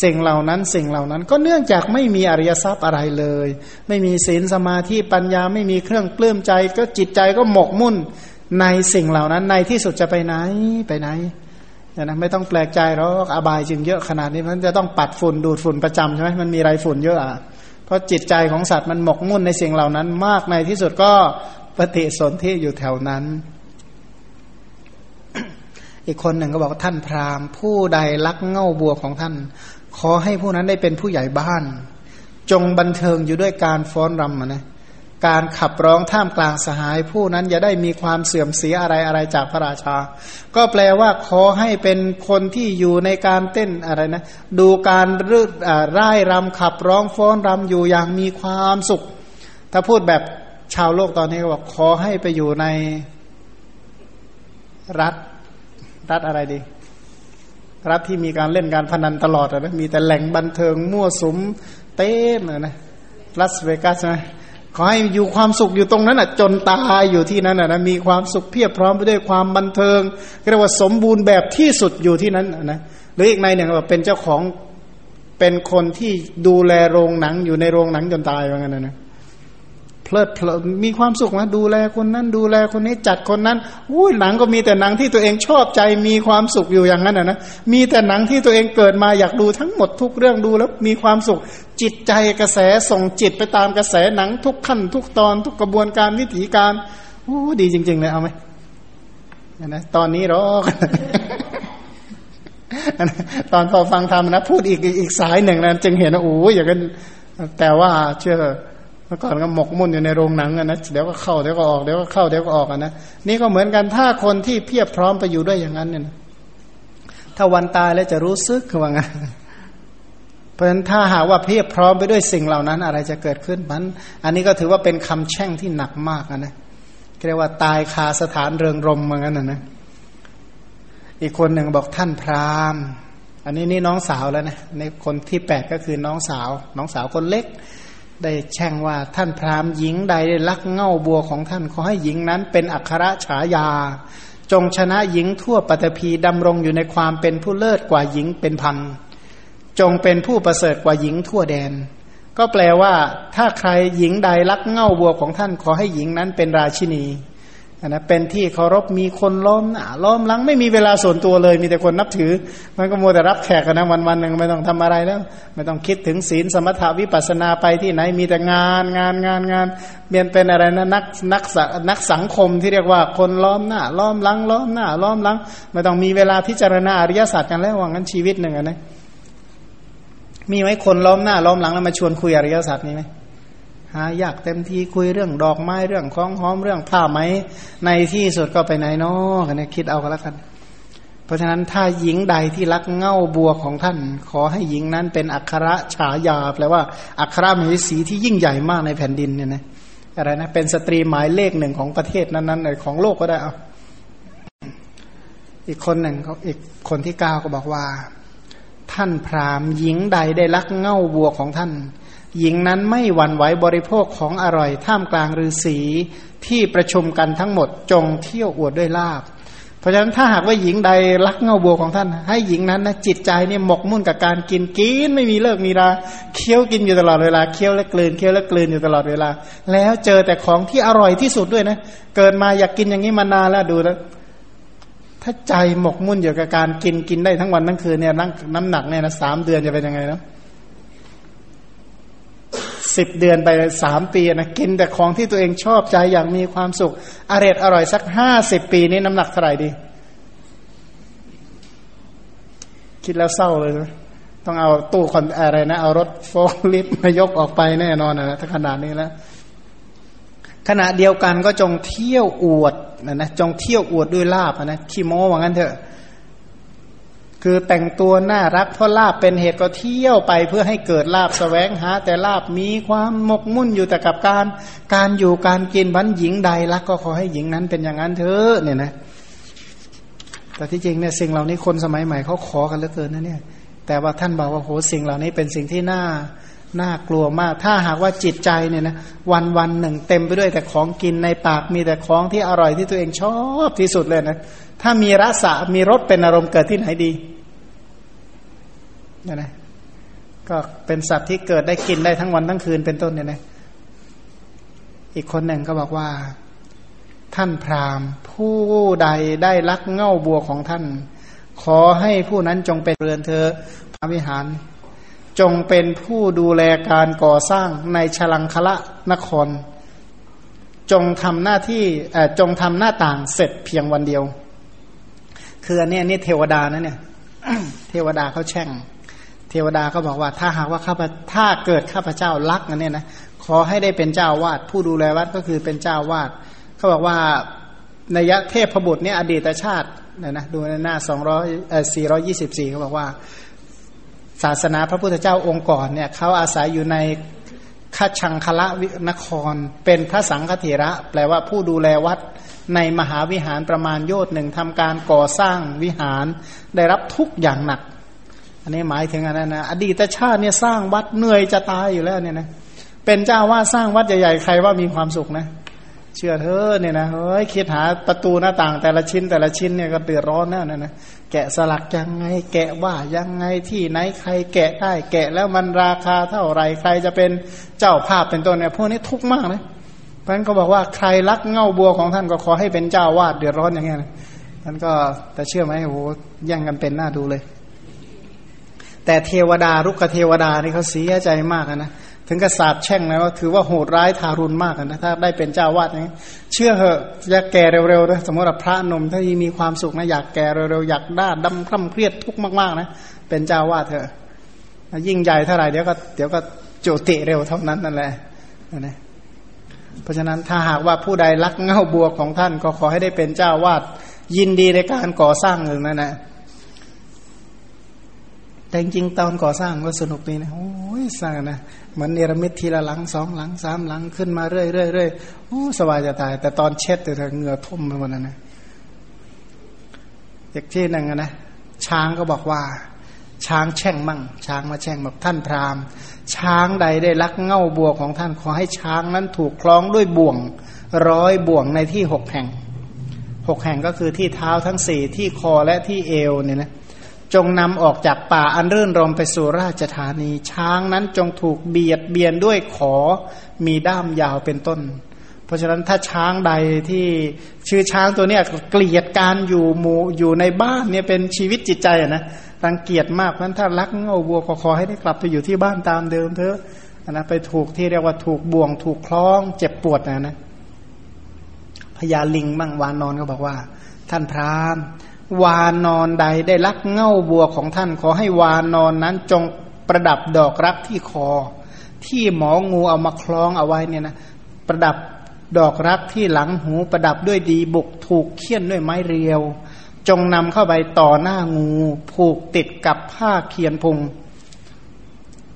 สิ่งเหล่านั้นสิ่งเหล่านั้น ก็เนื่องจากไม่มีอริยทรัพย์อะไรเลย ไม่มีศีลสมาธิปัญญาไม่มีเครื่องปลื้มใจ ก็จิตใจก็หมกมุ่นในสิ่งเหล่านั้นในที่สุดจะไปไหนไปไหน นะไม่ต้องแปลกใจหรอกอบายจึงเยอะขนาดนี้มันจะต้องปัดฝุ่นดูดฝุ่นประจำใช่ไหมมันมีไรฝุ่นเยอะอะเพราะจิตใจของสัตว์มันหมกมุ่นในสิ่งเหล่านั้น มากในที่สุดก็ปฏิสนธิอยู่แถวนั้น อีกคนหนึ่งก็บอกท่านพราหมณ์ ผู้ใดลักเง่าบัวของท่าน ขอให้ผู้นั้นได้เป็นผู้ใหญ่บ้าน จงบันเทิงอยู่ด้วยการฟ้อนรำนะ การขับร้องท่ามกลางสหายผู้นั้นอย่าได้มีความเสื่อมเสียอะไรอะไรจากพระราชา ก็แปลว่าขอให้เป็นคนที่อยู่ในการเต้นอะไรนะ ดูการรืดร่ายรำขับร้องฟ้อนรำอยู่อย่างมีความสุข ถ้าพูดแบบชาวโลกตอนนี้ก็บอกขอให้ไปอยู่ในรัฐ รัฐอะไรดี รัฐที่มีการเล่นการพนันตลอดนะมีแต่แหล่งบันเทิงมั่วสุมเต้นนะลาสเวกัสนะ ขอให้อยู่ความสุขอยู่ตรงนั้นอะจนตายอยู่ที่นั้นอะนะมีความสุขเพียบพร้อมไปด้วยความบันเทิงเรียกว่าสมบูรณ์แบบที่สุดอยู่ที่นั้นนะหรืออีกในหนึ่งว่าเป็นเจ้าของเป็นคนที่ดูแลโรงหนังอยู่ในโรงหนังจนตายว่างั้นนะ เพลิดเพลินมีความสุขนะดูแลคนนั้น ดูแลคนนี้จัดคนนั้นอุ้ยหนังก็มีแต่หนังที่ตัวเองชอบใจมีความสุขอยู่อย่างนั้นนะมีแต่หนังที่ตัวเองเกิดมาอยากดูทั้งหมดทุกเรื่องดูแล้วมีความสุข จิตใจกระแสส่งจิตไปตามกระแสหนังทุกขั้น ทุกตอนทุกกระบวนการวิถีการโอ้ดีจริง ๆ เลยเอาไหมนะตอนนี้รอกตอนพอฟังธรรมนะ พูดอีกอีกสายหนึ่งนะจึงเห็นว่าโอ้ยอย่างนั้นแต่ว่าเชื่อ มื่อก่อนก็หมกมุ่นอยู่ในโรงหนังนะเดี๋ยวก็เข้าเดี๋ยวก็ออกเดี๋ยวก็เข้าเดี๋ยวก็ออกนะนี่ก็เหมือนกันถ้าคนที่เพียบพร้อมไปอยู่ด้วยอย่างนั้นเนี่ยถ้าวันตายแล้วจะรู้สึกคือว่าไงเพราะฉะนั้นถ้าหาว่าเพียบพร้อมไปด้วยสิ่งเหล่านั้น อะไรจะเกิดขึ้นมัน อันนี้ก็ถือว่าเป็นคำแช่งที่หนักมากนะเรียกว่าตายคาสถานเริงรมเหมือนกันนะนะอีกคนหนึ่งบอกท่านพราหมณ์ อันนี้นี่น้องสาวแล้วนะในคนที่แปดก็คือน้องสาว น้องสาวคนเล็ก ได้แช่งว่าท่านพราหมณ์หญิงใดได้ลักเง่าบัวของท่านขอให้หญิงนั้นเป็นอัครฉายา จงชนะหญิงทั่วปตพีดำรงอยู่ในความเป็นผู้เลิศกว่าหญิงเป็นพันจงเป็นผู้ประเสริฐกว่าหญิงทั่วแดน ก็แปลว่า ถ้าใครหญิงใดลักเง่าบัวของท่านขอให้หญิงนั้นเป็นราชินี นะเป็นที่เคารพมีคนล้อมหน้าล้อมหลังไม่มีเวลาส่วนตัวเลย มีแต่คนนับถือ มันก็มัวแต่รับแขกกันนะวันวันหนึ่งไม่ต้องทำอะไรแล้ว ไม่ต้องคิดถึงศีลสมถาวิปัสนาไปที่ไหนมีแต่งานงานงานงานเมียนเป็นอะไรนะนักนักนักสังคมที่เรียกว่าคนล้อมหน้า ล้อมหลัง ล้อมหน้า ล้อมหลัง ไม่ต้องมีเวลาพิจารณาอริยศาสตร์กันแล้วว่างั้นชีวิตหนึ่งนะมีไหมคนล้อมหน้าล้อมหลังแล้วมาชวนคุยอริยศาสตร์นี้ไหม หายากเต็มทีคุยเรื่องดอกไม้เรื่องคล้องหอมเรื่องผ้าไหม ในที่สุดก็ไปไหนเนาะกันเนี่ยคิดเอากันแล้วกัน เพราะฉะนั้นถ้าหญิงใดที่รักเง่าบัวของท่าน ขอให้หญิงนั้นเป็นอัครฉายาแปลว่า อัครมเหสีที่ยิ่งใหญ่มากในแผ่นดินเนี่ยนะอะไรนะเป็นสตรีหมายเลขหนึ่งของประเทศนั้นๆของโลกก็ได้เอาอีกคนหนึ่งเขาอีกคนที่เก้าก็บอกว่า ท่านพราหมณ์หญิงใดได้รักเง่าบัวของท่าน หญิงนั้นไม่หวั่นไหวบริโภคของอร่อย ท่ามกลางฤาษีที่ประชุมกันทั้งหมดจงเที่ยวอวดด้วยลาบ เพราะฉะนั้นถ้าหากว่าหญิงใดรักเงาบัวของท่าน ให้หญิงนั้นนะจิตใจเนี่ยหมกมุ่นกับการกินกินไม่มีเลิกมีราเคี้ยวกินอยู่ตลอดเวลาเคี้ยวและกลืนเคี้ยวและกลืนอยู่ตลอดเวลา แล้วเจอแต่ของที่อร่อยที่สุดด้วยนะเกิดมาอยากกินอย่างนี้มานานแล้วดูแล้วถ้าใจหมกมุ่นอยู่กับการกินกินได้ทั้งวันทั้งคืนเนี่ยน้ำหนักเนี่ยนะสามเดือนจะเป็นยังไงเนาะ สิบเดือนไปสามปีนะกินแต่ของที่ตัวเองชอบใจอย่างมีความสุขอร่อยอร่อยสักห้าสิบปีนี้น้ำหนักเท่าไหร่ดี คิดแล้วเศร้าเลยนะต้องเอาตู้คอนอะไรนะ เอารถโฟล์ลิฟต์มายกออกไปแน่นอนนะถ้าขนาดนี้แล้วขณะเดียวกันก็จงเที่ยวอวดนะนะจงเที่ยวอวดด้วยลาบนะขี้โม้ว่างั้นเถอะ คือแต่งตัวน่ารักเพราะลาบเป็นเหตุก็เที่ยวไปเพื่อให้เกิดลาบสแสวงหา แต่ลาบมีความหมกมุ่นอยู่แต่กับการ การอยู่การกินบันหญิงใดรักก็ขอให้หญิงนั้นเป็นอย่างนั้นเถอะเนี่ยนะ แต่ที่จริงเนี่ยสิ่งเหล่านี้คนสมัยใหม่เขาขอกันเหลือเกินนะเนี่ย แต่ว่าท่านบอกว่าโหสิ่งเหล่านี้เป็นสิ่งที่น่าน่ากลัวมาก ถ้าหากว่าจิตใจเนี่ยนะวันวันหนึ่งเต็มไปด้วยแต่ของกินในปากมีแต่ของที่อร่อยที่ตัวเองชอบที่สุดเลยนะ ถ้ามีรสมีรสเป็นอารมณ์เกิดที่ไหนดี เนี่ยนะก็เป็นสัตว์ที่เกิดได้กินได้ทั้งวันทั้งคืนเป็นต้นเนี่ยนะอีกคนหนึ่งก็บอกว่า ท่านพราหมณ์ ผู้ใดได้ลักเง่าบัวของท่าน ขอให้ผู้นั้นจงเป็นเรือนเธอพระวิหาร จงเป็นผู้ดูแลการก่อสร้างในฉลังคละนคร จงทำหน้าที่จงทำหน้าต่างเสร็จเพียงวันเดียว คืออันนี้นนี้เทวดานะเนี่ย เทวดาเขาแช่ง ทวดาก็บอกว่าถ้าหากว่าข้าพถ้าเกิดข้าพเจ้ารักนันเนี่ยนะขอให้ได้เป็นเจ้าวาดผู้ดูแลวัดก็คือเป็นเจ้าวาดเขาบอกว่าในยะเทพบุตรเนี่ยอดีตชาตินะนะดูในหน้าสองร้อยเออสี่ร้อยี่สิบสี่เขาบอกว่า ศาสนาพระพุทธเจ้าองค์ก่อนเนี่ยเขาอาศัยอยู่ในคัชังคละนคร เป็นพระสังฆเถระ แปลว่าผู้ดูแลวัดในมหาวิหารประมาณโยชน์หนึ่งทำการก่อสร้างวิหารได้รับทุกอย่างหนัก อันนี้หมายถึงอันนั้นะอดีตชาติเนี่ยสร้างวัดเหนื่อยจะตายอยู่แล้วเนี่ยนะเป็นเจ้าว่าสร้างวัดใหญ่ๆใครว่ามีความสุขนะ เชื่อเธอเนี่ยนะเฮ้ยคิดหาประตูหน้าต่างแต่ละชิ้นแต่ละชิ้นเนี่ยก็เดือดร้อนแน่นะนะแกะสลักยังไง แกะว่ายังไงที่ไหนใครแกะได้ แกะแล้วมันราคาเท่าไรใครจะเป็นเจ้าภาพเป็นต้นเนี่ยพวกนี้ทุกข์มากนะเพราะฉะนั้นเขาบอกว่าใครรักเง่าบัวของท่านก็ขอให้เป็นเจ้าวาดเดือดร้อนอย่างเงี้ยนะท่านก็แต่เชื่อไหมโอ้โหยังกันเป็นหน้าดูเลย แต่เทวดารุกเทวดานี่เขาเสียใจมากนะถึงกระสาบแช่งนะว่าถือว่าโหดร้ายทารุณมากนะถ้าได้เป็นเจ้าวาดนี้เชื่อเหอะอยากแก่เร็วๆนะสมมติว่าพระนมถ้ามีความสุขนะอยากแก่เร็วๆอยากด้าดำคล่ำเครียดทุกข์มากๆนะเป็นเจ้าวาดเถอะยิ่งใหญ่เท่าไหร่เดี๋ยวก็เดี๋ยวก็โจติเร็วเท่านั้นนั่นแหละนะเพราะฉะนั้นถ้าหากว่าผู้ใดรักเง่าบัวของท่านก็ขอให้ได้เป็นเจ้าวาดยินดีในการก่อสร้างหนึ่งนั่นแหละ แต่จริงตอนก่อสร้างก็สนุกดีนะโอ้ยสร้างนะเหมือนเนรมิตทีละหลังสองหลังสามหลังขึ้นมาเรื่อยเรื่อยเรื่อยโอ้สบายจะตาย แต่ตอนเช็ดแต่เหงื่อทุ่มไปหมดนะนะอีกที่หนึ่งนะช้างก็บอกว่า ช้างแช่งมั่ง ช้างมาแช่งแบอกท่านพราหมณ์ ช้างใดได้ลักเง่าบัวของท่านขอให้ช้างนั้นถูกคล้องด้วยบ่วง ร้อยบ่วงในที่หกแห่งหกแห่งก็คือที่เท้าทั้งสี่ที่คอและที่เอวเนี่ยนะ จงนำออกจากป่าอันรื่นรมไปสู่ราชธานี ช้างนั้นจงถูกเบียดเบียนด้วยขอมีด้ามยาวเป็นต้น เพราะฉะนั้นถ้าช้างใดที่ชื่อช้างตัวเนี้ยเกลียดการอยู่หมู่อยู่ในบ้านเนี่ยเป็นชีวิตจิตใจนะรังเกียจมากเพราะนั้นถ้ารักเงาวัวก็ขอให้ได้กลับไปอยู่ที่บ้านตามเดิมเถอะนะไปถูกที่เรียกว่าถูกบ่วงถูกคล้อง เจ็บปวดนะนะพญาลิงบ้างวานนอนก็บอกว่า ท่านพราหมณ์ วานอนใดได้ลักเง่าบัวของท่าน ขอให้วานอนนั้นจงประดับดอกรักที่คอ ที่หมองูเอามาคล้องเอาไว้เนี่ยนะประดับดอกรักที่หลังหูประดับด้วยดีบุกถูกเคี่ยนด้วยไม้เรียว จงนำเข้าไปต่อหน้างู ผูกติดกับผ้าเคียนพุง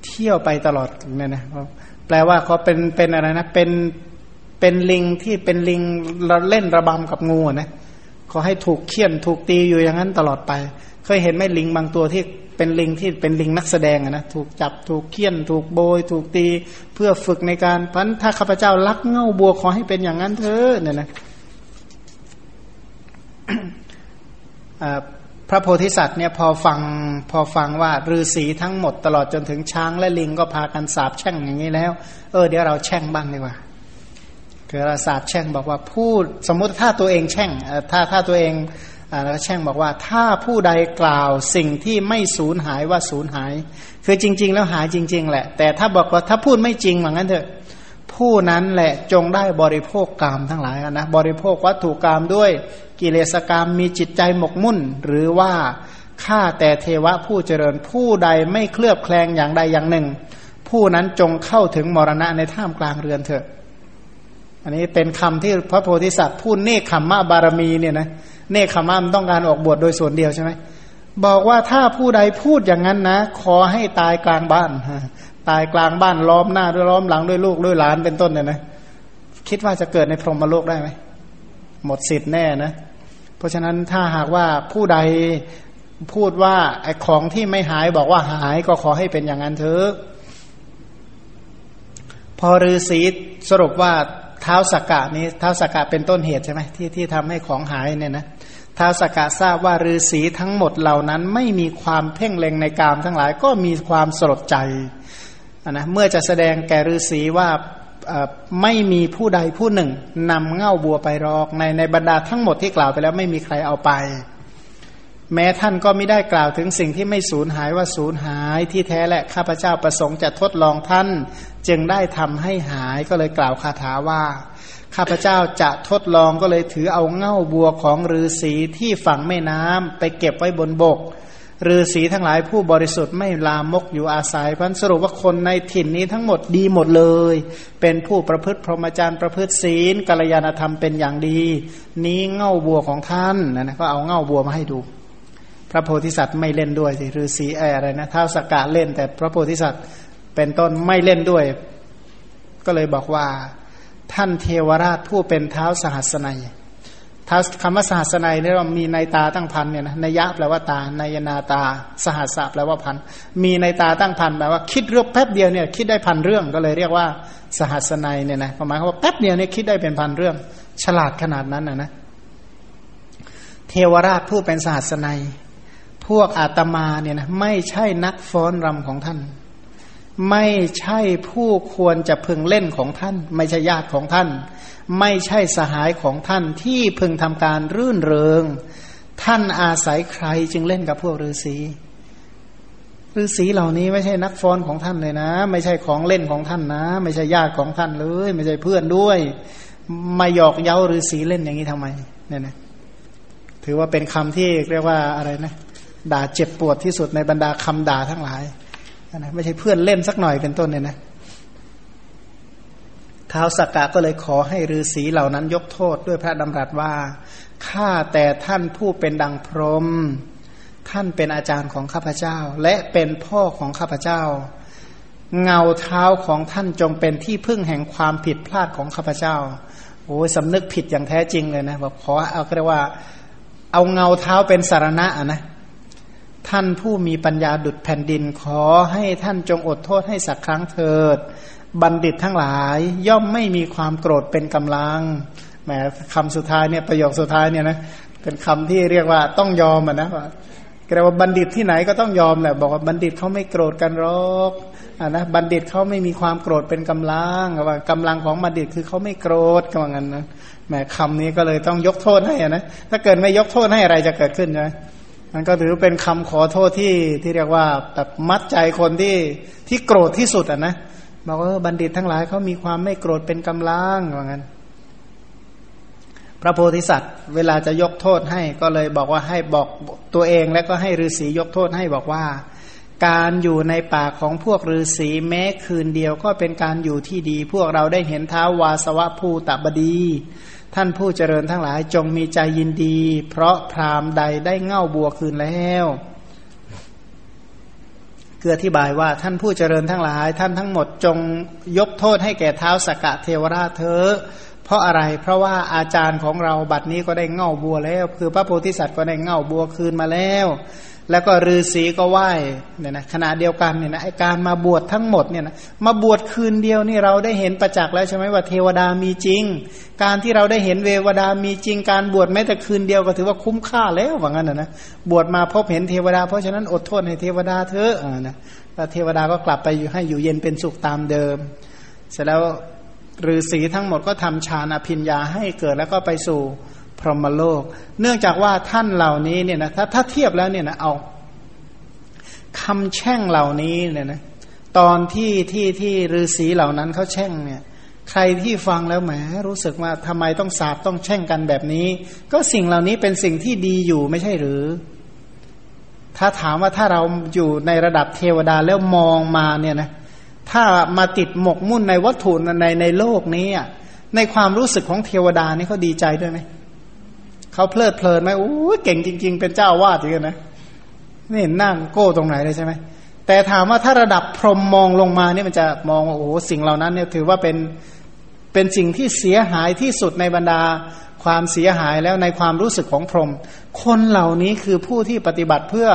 เที่ยวไปตลอดเนี่ยนะแปลว่าเขาเป็นเป็นอะไรนะเป็นเป็นลิงที่เป็นลิงเล่นระบำกับงูนะ ขอให้ถูกเคี่ยนถูกตีอยู่อย่างนั้นตลอดไป เคยเห็นไหมลิงบางตัวที่เป็นลิงที่เป็นลิงนักแสดงนะถูกจับถูกเคี่ยน ถูกโบย ถูกตีเพื่อฝึกในการพันถ้าข้าพเจ้ารักเง่าบัวขอให้เป็นอย่างนั้นเถอะเนี่ยนะพระโพธิสัตว์เนี่ยพอฟังพอฟังว่าฤาษีทั้งหมดตลอดจนถึงช้างและลิงก็พากันสาบแช่งอย่างนี้แล้ว เออเดี๋ยวเราแช่งบ้างดีกว่า คือราศาสตร์แช่งบอกว่าพูดสมมุติถ้าตัวเองแช่งถ้าถ้าตัวเองแล้วแช่งบอกว่าถ้าผู้ใดกล่าวสิ่งที่ไม่สูญหายว่าสูญหาย คือจริง ๆ แล้วหายจริง ๆ แหละ แต่ถ้าบอกว่าถ้าพูดไม่จริงเหมือนกันเถอะ ผู้นั้นแหละจงได้บริโภคกรรมทั้งหลายนะบริโภควัตถุกรรมด้วยกิเลสกรรมมีจิตใจหมกมุ่น หรือว่าข้าแต่เทวะผู้เจริญผู้ใดไม่เคลือบแคลงอย่างใดอย่างหนึ่ง ผู้นั้นจงเข้าถึงมรณะในท่ามกลางเรือนเถอะ อันนี้เป็นคำที่พระโพธิสัตว์พูดเนคขมมะบารมีเนี่ยนะเนคขมมะมันต้องการออกบวชโดยส่วนเดียวใช่ไหมบอกว่าถ้าผู้ใดพูดอย่างนั้นนะ ขอให้ตายกลางบ้าน ตายกลางบ้านล้อมหน้าด้วยล้อมหลังด้วยลูกด้วยหลานเป็นต้นเนี่ยนะ คิดว่าจะเกิดในพรหมโลกได้ไหมหมดสิทธิ์แน่นะ เพราะฉะนั้นถ้าหากว่าผู้ใดพูดว่าไอ้ของที่ไม่หายบอกว่าหายก็ขอให้เป็นอย่างนั้นเถอะพอฤาษีสรุปว่า เท้าสกกะนี้เท้าสกกะเป็นต้นเหตุใช่ไหมที่ที่ทำให้ของหายเนี่ยนะเท้าสกกะทราบว่าฤาษีทั้งหมดเหล่านั้นไม่มีความเพ่งเล็งในกามทั้งหลายก็มีความสลดใจนะเมื่อจะแสดงแก่ฤาษีว่าไม่มีผู้ใดผู้หนึ่งนำเง่าบัวไปรอกในในบรรดาทั้งหมดที่กล่าวไปแล้วไม่มีใครเอาไป แม้ท่านก็ไม่ได้กล่าวถึงสิ่งที่ไม่สูญหายว่าสูญหายที่แท้และข้าพเจ้าประสงค์จะทดลองท่าน จึงได้ทำให้หายก็เลยกล่าวคาถาว่า ข้าพเจ้าจะทดลองก็เลยถือเอาเง่าบัวของฤาษีที่ฝั่งแม่น้ำไปเก็บไว้บนบกฤาษีทั้งหลายผู้บริสุทธิ์ไม่ลามกอยู่อาศัยพันสรุปว่าคนในถิ่นนี้ทั้งหมดดีหมดเลย เป็นผู้ประพฤติพรหมจรรย์ประพฤติศีลกัลยาณธรรมเป็นอย่างดี นี้เง่าบัวของท่านนะนะก็เอาเง่าบัวมาให้ดู พระโพธิสัตว์ไม่เล่นด้วยสิฤาษีอะไรนะท้าวสกกะเล่นแต่พระโพธิสัตว์ เป็นต้นไม่เล่นด้วย ก็เลยบอกว่า ท่านเทวราชผู้เป็นเท้าสหัสนัยถ้าคำว่าสหัสนัยเนี่ยเรามีในตาตั้งพันเนี่ยนะนยะแปลว่าตา นายนาตา สหัสแปลว่าพัน มีในตาตั้งพันแปลว่าคิดเรื่องแป๊บเดียวเนี่ยคิดได้พันเรื่องก็เลยเรียกว่า สหัสนัยเนี่ยนะหมายความว่าแป๊บเดียวเนี่ยคิดได้เป็นพันเรื่อง ฉลาดขนาดนั้นนะนะเทวราชผู้เป็นสหัสนัย พวกอาตมาเนี่ยนะไม่ใช่นักฟ้อนรำของท่าน ไม่ใช่ผู้ควรจะพึงเล่นของท่าน ไม่ใช่ญาติของท่าน ไม่ใช่สหายของท่านที่พึงทำการรื่นเริง ท่านอาศัยใครจึงเล่นกับพวกฤาษีฤาษีเหล่านี้ไม่ใช่นักฟ้อนของท่านเลยนะ ไม่ใช่ของเล่นของท่านนะ ไม่ใช่ญาติของท่านเลย ไม่ใช่เพื่อนด้วย มาหยอกเย้าฤาษีเล่นอย่างนี้ทำไมเนี่ยนะถือว่าเป็นคำที่เรียกว่าอะไรนะ ด่าเจ็บปวดที่สุดในบรรดาคำด่าทั้งหลาย นะไม่ใช่เพื่อนเล่นสักหน่อยเป็นต้นเนี่ยนะท้าวสักกะก็เลยขอให้ฤาษีเหล่านั้นยกโทษด้วยพระดำรัสว่าข้าแต่ท่านผู้เป็นดังพรหมท่านเป็นอาจารย์ของข้าพเจ้า และเป็นพ่อของข้าพเจ้า เงาเท้าของท่านจงเป็นที่พึ่งแห่งความผิดพลาดของข้าพเจ้าโอ้ยสำนึกผิดอย่างแท้จริงเลยนะบอกขอเอาเรียกว่า เอาเงาเท้าเป็นสารณะนะ ท่านผู้มีปัญญาดุดแผ่นดินขอให้ท่านจงอดโทษให้สักครั้งเถิด บัณฑิตทั้งหลายย่อมไม่มีความโกรธเป็นกำลังแหมคำสุดท้ายเนี่ยประโยคสุดท้ายเนี่ยนะเป็นคำที่เรียกว่าต้องยอมอะนะว่าแปลว่าบัณฑิตที่ไหนก็ต้องยอมแหละบอกว่าบัณฑิตเขาไม่โกรธกันหรอกอ่านะบัณฑิตเขาไม่มีความโกรธเป็นกำลังว่ากำลังของบัณฑิตคือเขาไม่โกรธก็ว่างั้นนะแหมคำนี้ก็เลยต้องยกโทษให้อะนะถ้าเกิดไม่ยกโทษให้อะไรจะเกิดขึ้นใช่ไหม มันก็ถือเป็นคำขอโทษที่ที่เรียกว่าแบบมัดใจคนที่ที่โกรธที่สุดอะนะบอกว่าบัณฑิตทั้งหลายเขามีความไม่โกรธเป็นกำลังว่างั้น พระโพธิสัตว์ เวลาจะยกโทษให้ก็เลยบอกว่าให้บอกตัวเองแล้วก็ให้ฤาษียกโทษให้บอกว่า การอยู่ในป่าของพวกฤาษีแม้คืนเดียวก็เป็นการอยู่ที่ดี พวกเราได้เห็นเท้าวาสวะภูตบดี ท่านผู้เจริญทั้งหลายจงมีใจยินดี เพราะพรามใดได้เง่าบัวคืนแล้วคืออธิบายว่าท่านผู้เจริญทั้งหลาย ท่านทั้งหมดจงยกโทษให้แก่เท้าสกกะเทวราชเถอะเพราะอะไรเพราะว่าอาจารย์ของเราบัดนี้ก็ได้เง่าบัวแล้ว คือพระโพธิสัตว์ก็ได้เง่าบัวคืนมาแล้ว แล้วก็ฤาษีก็ไหว้เนี่ยนะขณะเดียวกันเนี่ยนะไอการมาบวชทั้งหมดเนี่ยนะมาบวชคืนเดียวนี่เราได้เห็นประจักษ์แล้วใช่ไหมว่าเทวดามีจริง การที่เราได้เห็นเววดามีจริง การบวชแม้แต่คืนเดียวก็ถือว่าคุ้มค่าแล้วว่างั้นนะนะบวชมาพบเห็นเทวดาเพราะฉะนั้นอดทนให้เทวดาเถอะนะแล้วเทวดาก็กลับไปอยู่ให้อยู่เย็นเป็นสุขตามเดิม เสร็จแล้วฤาษีทั้งหมดก็ทำฌานอภิญญาให้เกิดแล้วก็ไปสู่ พรหมโลก เนื่องจากว่าท่านเหล่านี้เนี่ยนะถ้าถ้าเทียบแล้วเนี่ยนะเอาคำแช่งเหล่านี้เนี่ยนะตอนที่ที่ที่ฤาษีเหล่านั้นเขาแช่งเนี่ย ใครที่ฟังแล้วแหมรู้สึกว่าทำไมต้องสาบต้องแช่งกันแบบนี้ ก็สิ่งเหล่านี้เป็นสิ่งที่ดีอยู่ไม่ใช่หรือ ถ้าถามว่าถ้าเราอยู่ในระดับเทวดาแล้วมองมาเนี่ยนะถ้ามาติดหมกมุ่นในวัตถุในในโลกนี้ในความรู้สึกของเทวดานี่เขาดีใจด้วยไหม เขาเพลิดเพลินไหมโอ้เก่งจริง ๆ เป็นเจ้าวาดจริงนะนี่นั่งโก้ตรงไหนเลยใช่ไหมแต่ถามว่าถ้าระดับพรมมองลงมาเนี่ยมันจะมองว่าโอ้สิ่งเหล่านั้นเนี่ยถือว่าเป็นเป็นสิ่งที่เสียหายที่สุดในบรรดาความเสียหายแล้วในความรู้สึกของพรหมคนเหล่านี้คือผู้ที่ปฏิบัติเพื่อ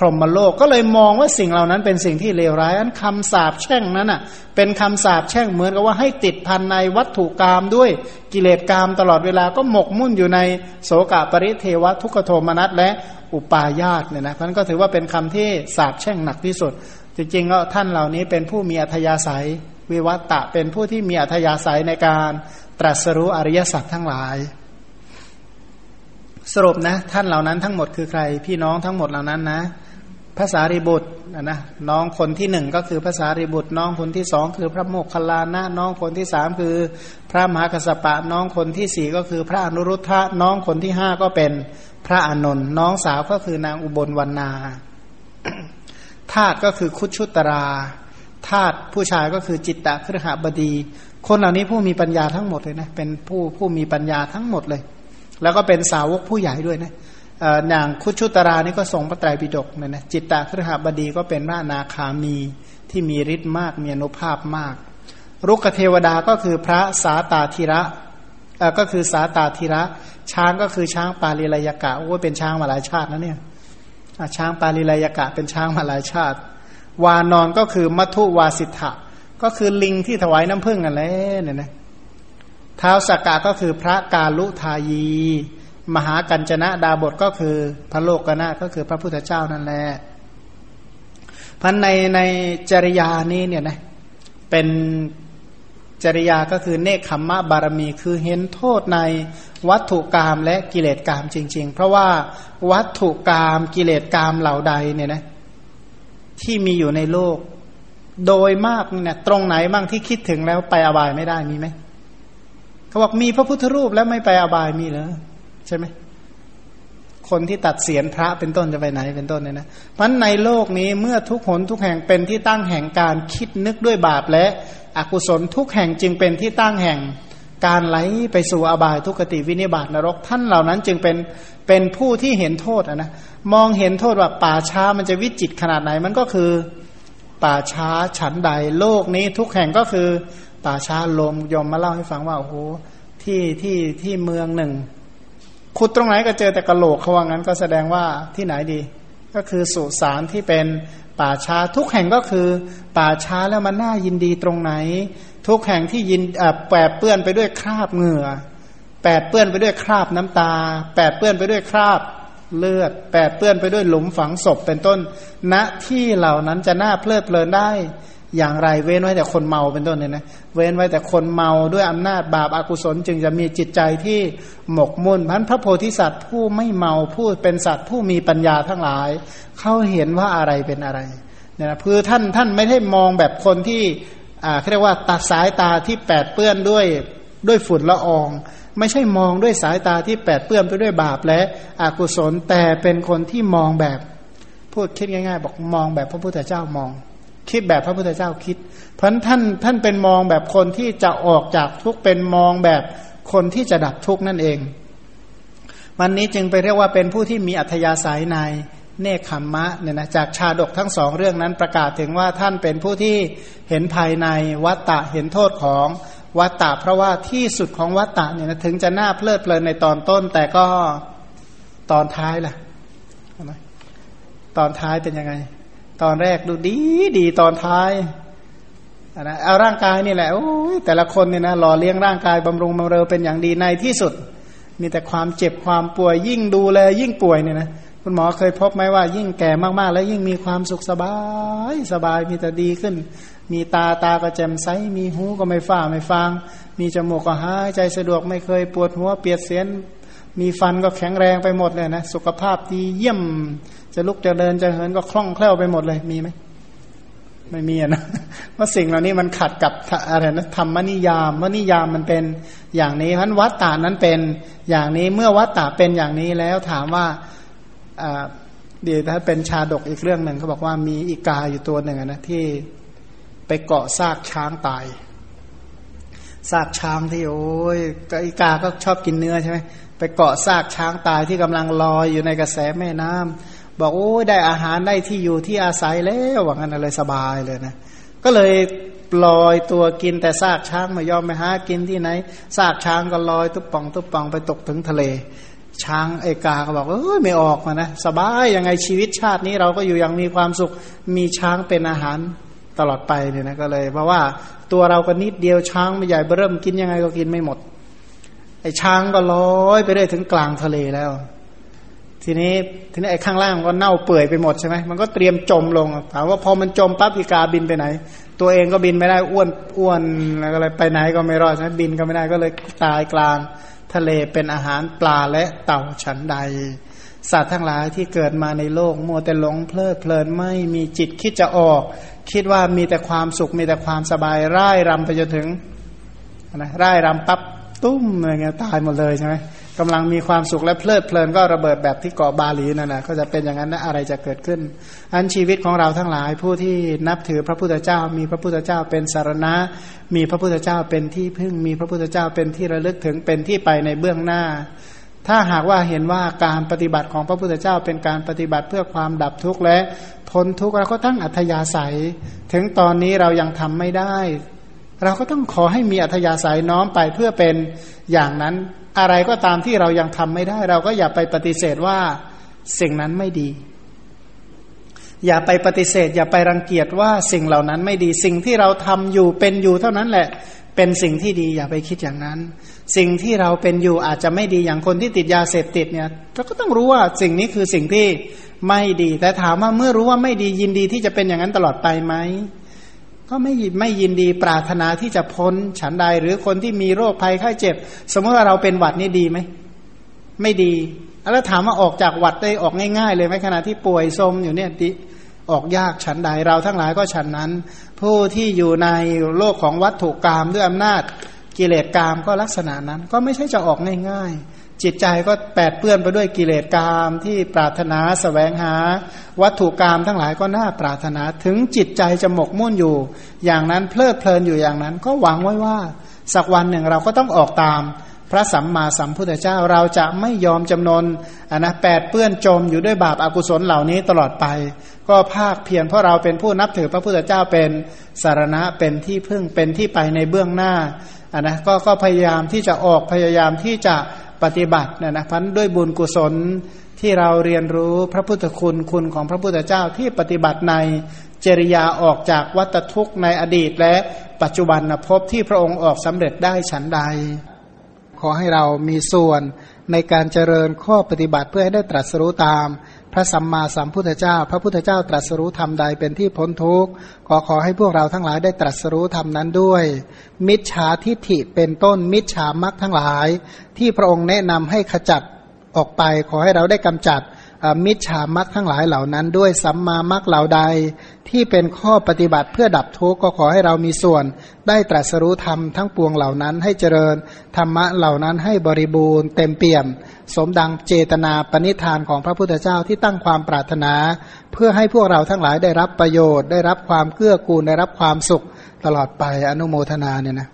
พรหมโลกก็เลยมองว่าสิ่งเหล่านั้นเป็นสิ่งที่เลวร้ายอันคำสาปแช่งนั้นอะ เป็นคำสาปแช่งเหมือนกับว่าให้ติดพันในวัตถุกรรมด้วยกิเลสกรรมตลอดเวลาก็หมกมุ่นอยู่ในโสกปริเทวทุกขโทมนัสและอุปาญาตเนี่ยนะนั้นก็ถือว่าเป็นคำที่สาบแช่งหนักที่สุด จริงๆก็ท่านเหล่านี้เป็นผู้มีอัธยาศัย วิวัตตะเป็นผู้ที่มีอัธยาศัยในการตรัสรู้อริยสัจทั้งหลายสรุปนะ ท่านเหล่านั้นทั้งหมดคือใคร พี่น้องทั้งหมดเหล่านั้นนะ ภาษาริบุตรนะน้องคนที่หนึ่งก็คือภาษาริบุตร น้องคนที่สองคือพระโมคคัลลานะน้องคนที่สามคือ พระมหากัสปะ น้องคนที่สี่ก็คือพระอนุรุทธะน้องคนที่ห้าก็เป็นพระอนนท์น้องสาวก็คือนางอุบลวรรณาทาตุก็คือคุชุตราทาตุผู้ชายก็คือจิตตะครหบดี คนเหล่านี้ผู้มีปัญญาทั้งหมดเลยนะเป็นผู้ผู้มีปัญญาทั้งหมดเลย แล้วก็เป็นสาวกผู้ใหญ่ด้วยนะ อย่างคุชุตรานี่ก็ทรงพระไตรปิฎกนะนะจิตตะครหบดีก็เป็นพระนาคามีที่มีฤทธิ์มากมีอนุภาพมาก รุกเทวดาก็คือพระสาตาธิระก็คือสาตาธิระ ช้างก็คือช้างปาลิลยกะโอ้เป็นช้างมาหลายชาตินะเนี่ยช้างปาลิลยกะเป็นช้างมาหลายชาติ วานอนก็คือมัทุวาสิทธะก็คือลิงที่ถวายน้ำผึ้งกันแล้วเนี่ยนะเท้าสกกะก็คือพระกาลุทายี มหากัญจนะดาบทก็คือพระโลกนาก็คือพระพุทธเจ้านั่นแหละพันในในจริยานี้เนี่ยนะเป็นจริยาก็คือเนคขมมะบารมี คือเห็นโทษในวัตถุกรรมและกิเลสกรรมจริง ๆ เพราะว่าวัตถุกรรมกิเลสกรรมเหล่าใดเนี่ยนะที่มีอยู่ในโลก โดยมากเนี่ยตรงไหนบ้างที่คิดถึงแล้วไปอบายไม่ได้มีไหมเขาบอกมีพระพุทธรูปแล้วไม่ไปอบายมีเหรอ ใช่ไหมคนที่ตัดเสียนพระเป็นต้นจะไปไหนเป็นต้นเนี่ยนะเพราะในโลกนี้เมื่อทุกหนทุกแห่งเป็นที่ตั้งแห่งการคิดนึกด้วยบาปและอกุศลทุกแห่งจึงเป็นที่ตั้งแห่งการไหลไปสู่อบายทุกติวินิบาตนรก ท่านเหล่านั้นจึงเป็นเป็นผู้ที่เห็นโทษนะมองเห็นโทษว่าป่าช้ามันจะวิจิตขนาดไหนมันก็คือป่าช้าฉันใด โลกนี้ทุกแห่งก็คือป่าช้าลมยมมาเล่าให้ฟังว่าโอ้โหที่ที่ที่เมืองหนึ่ง ขุดตรงไหนก็เจอแต่กระโหลกเขาว่างั้นก็แสดงว่าที่ไหนดี ก็คือสุสานที่เป็นป่าช้าทุกแห่งก็คือ ป่าช้าแล้วมันน่ายินดีตรงไหน ทุกแห่งที่ยินแปดเปื้อนไปด้วยคราบเหงื่อแปดเปื้อนไปด้วยคราบน้ำตา แปดเปื้อนไปด้วยคราบเลือด แปดเปื้อนไปด้วยหลุมฝังศพเป็นต้นณที่เหล่านั้นจะน่าเพลิดเพลินได้ อย่างไรเว้นไว้แต่คนเมาเป็นต้นเนี่ยนะเว้นไว้แต่คนเมาด้วยอำนาจบาปอากุศล จึงจะมีจิตใจที่หมกมุ่นพันพระโพธิสัตว์ผู้ไม่เมาผู้เป็นสัตว์ผู้มีปัญญาทั้งหลาย เขาเห็นว่าอะไรเป็นอะไรเนี่ยนะคือท่านท่านไม่ได้มองแบบคนที่อ่าเรียกว่าตัดสายตาที่แปดเปื้อนด้วยด้วยฝุ่นละออง ไม่ใช่มองด้วยสายตาที่แปดเปื้อนไปด้วยบาปและอกุศลแต่เป็นคนที่มองแบบพูดคิดง่าย ๆ บอกมองแบบพระพุทธเจ้ามอง คิดแบบพระพุทธเจ้าคิด เพราะท่านท่านเป็นมองแบบคนที่จะออกจากทุกเป็นมองแบบคนที่จะดับทุกนั่นเอง วันนี้จึงไปเรียกว่าเป็นผู้ที่มีอัธยาศัยในเนคขมมะเนี่ยนะจากชาดกทั้งสองเรื่องนั้นประกาศถึงว่าท่านเป็นผู้ที่เห็นภายในวัตตะเห็นโทษของวัตตะเพราะว่าที่สุดของวัตตะเนี่ยนะถึงจะน่าเพลิดเพลินในตอนต้น แต่ก็ตอนท้ายล่ะตอนท้ายเป็นยังไง ตอนแรกดูดีดีตอนท้ายนะเอาร่างกายนี่แหละโอ้ยแต่ละคนเนี่ยนะหล่อเลี้ยงร่างกายบำรุงบำเรอเป็นอย่างดีในที่สุด มีแต่ความเจ็บความป่วยยิ่งดูแลยิ่งป่วยเนี่ยนะคุณหมอเคยพบไหมว่า ยิ่งแก่มากๆ แล้วยิ่งมีความสุขสบายสบายมีแต่ดีขึ้น มีตาตาก็แจ่มใสมีหูก็ไม่ฝ้าไม่ฟาง มีจมูกก็หายใจสะดวกไม่เคยปวดหัวเปียกเสียน มีฟันก็แข็งแรงไปหมดเลยนะสุขภาพดีเยี่ยม จะลุกจะเดินจะเหินก็คล่องแคล่วไปหมดเลยมีไหมไม่มีนะว่าสิ่งเหล่านี้มันขัดกับอะไรนะธรรมนิยามว่านิยามมันเป็นอย่างนี้พันวัตตานั้นเป็นอย่างนี้เมื่อวัตตาเป็นอย่างนี้แล้วถามว่าเดี๋ยวถ้าเป็นชาดกอีกเรื่องหนึ่งเขาบอกว่ามีอีกาอยู่ตัวหนึ่งนะที่ไปเกาะซากช้างตายซากช้างที่โอ้ยอีกาก็ชอบกินเนื้อใช่ไหมไปเกาะซากช้างตายที่กำลังลอยอยู่ในกระแสแม่น้ำ บอกโอ้ได้อาหารได้ที่อยู่ที่อาศัยแล้วว่างั้นเลยสบายเลยนะก็เลยปล่อยตัวกินแต่ซากช้างไม่ยอมไปหากินที่ไหนซากช้างก็ลอยตุ๊บป่องตุ๊บป่องไปตกถึงทะเล ช้างเอกาก็บอกเอ้ยไม่ออกมานะสบายยังไงชีวิตชาตินี้เราก็อยู่อย่างมีความสุขมีช้างเป็นอาหารตลอดไปเนี่ยนะก็เลย เพราะว่าตัวเราก็นิดเดียวช้างไม่ใหญ่เริ่มกินยังไงก็กินไม่หมดไอ้ช้างก็ลอยไปเรื่อยถึงกลางทะเลแล้ว ทีนี้ทีนี้ไอ้ข้างล่างก็เน่าเปื่อยไปหมดใช่ไหมมันก็เตรียมจมลงถามว่าพอมันจมปั๊บอีกาบินไปไหน ตัวเองก็บินไม่ได้อ้วนอ้วนอะไรไปไหนก็ไม่รอดใช่ไหมบินก็ไม่ได้ก็เลยตายกลางทะเลเป็นอาหารปลาและเต่าฉันใด สัตว์ทั้งหลายที่เกิดมาในโลกมัวแต่หลงเพลิดเพลินไม่มีจิตคิดจะออก คิดว่ามีแต่ความสุขมีแต่ความสบายร่ายรำไปจนถึงนะร่ายรำปั๊บตุ้มอะไรเงี้ยตายหมดเลยใช่ไหม กำลังมีความสุขและเพลิดเพลินก็ระเบิดแบบที่เกาะบาหลีนั่นแหะก็จะเป็นอย่างนั้นนะอะไรจะเกิดขึ้น อันชีวิตของเราทั้งหลายผู้ที่นับถือพระพุทธเจ้า มีพระพุทธเจ้าเป็นสารณะ มีพระพุทธเจ้าเป็นที่พึ่ง มีพระพุทธเจ้าเป็นที่ระลึกถึงเป็นที่ไปในเบื้องหน้า ถ้าหากว่าเห็นว่าการปฏิบัติของพระพุทธเจ้าเป็นการปฏิบัติเพื่อความดับทุกข์และพ้นทุกข์เราก็ตั้งอัธยาศัย ถึงตอนนี้เรายังทำไม่ได้ เราก็ต้องขอให้มีอัธยาศัยน้อมไปเพื่อเป็นอย่างนั้น อะไรก็ตามที่เรายังทำไม่ได้ เราก็อย่าไปปฏิเสธว่าสิ่งนั้นไม่ดี อย่าไปปฏิเสธ อย่าไปรังเกียจว่าสิ่งเหล่านั้นไม่ดี สิ่งที่เราทำอยู่เป็นอยู่เท่านั้นแหละ เป็นสิ่งที่ดีอย่าไปคิดอย่างนั้น สิ่งที่เราเป็นอยู่อาจจะไม่ดีอย่างคนที่ติดยาเสพติดเนี่ยเราก็ต้องรู้ว่าสิ่งนี้คือสิ่งที่ไม่ดี แต่ถามว่าเมื่อรู้ว่าไม่ดียินดีที่จะเป็นอย่างนั้นตลอดไปไหม ก็ไม่ไม่ยินดีปรารถนาที่จะพ้นฉันใดหรือคนที่มีโรคภัยไข้เจ็บ สมมติว่าเราเป็นหวัดนี่ดีไหมไม่ดี แล้วถามว่าออกจากหวัดได้ออกง่ายๆ เลยไหมขณะที่ป่วยทมอยู่เนี่ยดิออกยากฉันใดเราทั้งหลายก็ฉันนั้น ผู้ที่อยู่ในโลกของวัตถุกรรมด้วยอำนาจกิเลสกรรมก็ลักษณะนั้น ก็ไม่ใช่จะออกง่ายๆ จิตใจก็แปดเปื้อนไปด้วยกิเลสกามที่ปรารถนาสแสวงหา วัตถุกรรมทั้งหลายก็น่าปรารถนาถึงจิตใจจะหมกมุ่นอยู่ อย่างนั้นเพลิดเพลินอยู่อย่างนั้น ก็หวังไว้ว่า สักวันหนึ่งเราก็ต้องออกตาม พระสัมมาสัมพุทธเจ้าเราจะไม่ยอมจำนนอันนะแปดเปื้อนจมอยู่ด้วยบาปอากุศลเหล่านี้ตลอดไป ก็ภาคเพียรเพราะเราเป็นผู้นับถือพระพุทธเจ้าเป็นสารณะเป็นที่พึ่งเป็นที่ไปในเบื้องหน้าอันนะก็ก็พยายามที่จะออกพยายามที่จะ ปฏิบัติเนี่ยนะพันด้วยบุญกุศลที่เราเรียนรู้พระพุทธคุณคุณของพระพุทธเจ้าที่ปฏิบัติในจริยาออกจากวัตทุกข์ในอดีต และปัจจุบันนะพบที่พระองค์ออกสำเร็จได้ฉันใด ขอให้เรามีส่วนในการเจริญข้อปฏิบัติเพื่อให้ได้ตรัสรู้ตาม พระสัมมาสัมพุทธเจ้า พระพุทธเจ้าตรัสรู้ธรรมใดเป็นที่พ้นทุกข์ขอขอให้พวกเราทั้งหลายได้ตรัสรู้ธรรมนั้นด้วย มิจฉาทิฏฐิเป็นต้นมิจฉามักทั้งหลาย ที่พระองค์แนะนำให้ขจัดออกไป ขอให้เราได้กำจัด มิจฉามักทั้งหลายเหล่านั้น ด้วยสัมมามักเหล่าใด ที่เป็นข้อปฏิบัติเพื่อดับทุกข์ก็ขอให้เรามีส่วน ได้ตรัสรู้ธรรมทั้งปวงเหล่านั้นให้เจริญธรรมะเหล่านั้นให้บริบูรณ์เต็มเปี่ยม สมดังเจตนาปณิธานของพระพุทธเจ้าที่ตั้งความปรารถนา เพื่อให้พวกเราทั้งหลายได้รับประโยชน์ ได้รับความเกื้อกูลได้รับความสุขตลอดไปอนุโมทนาเนี่ยนะ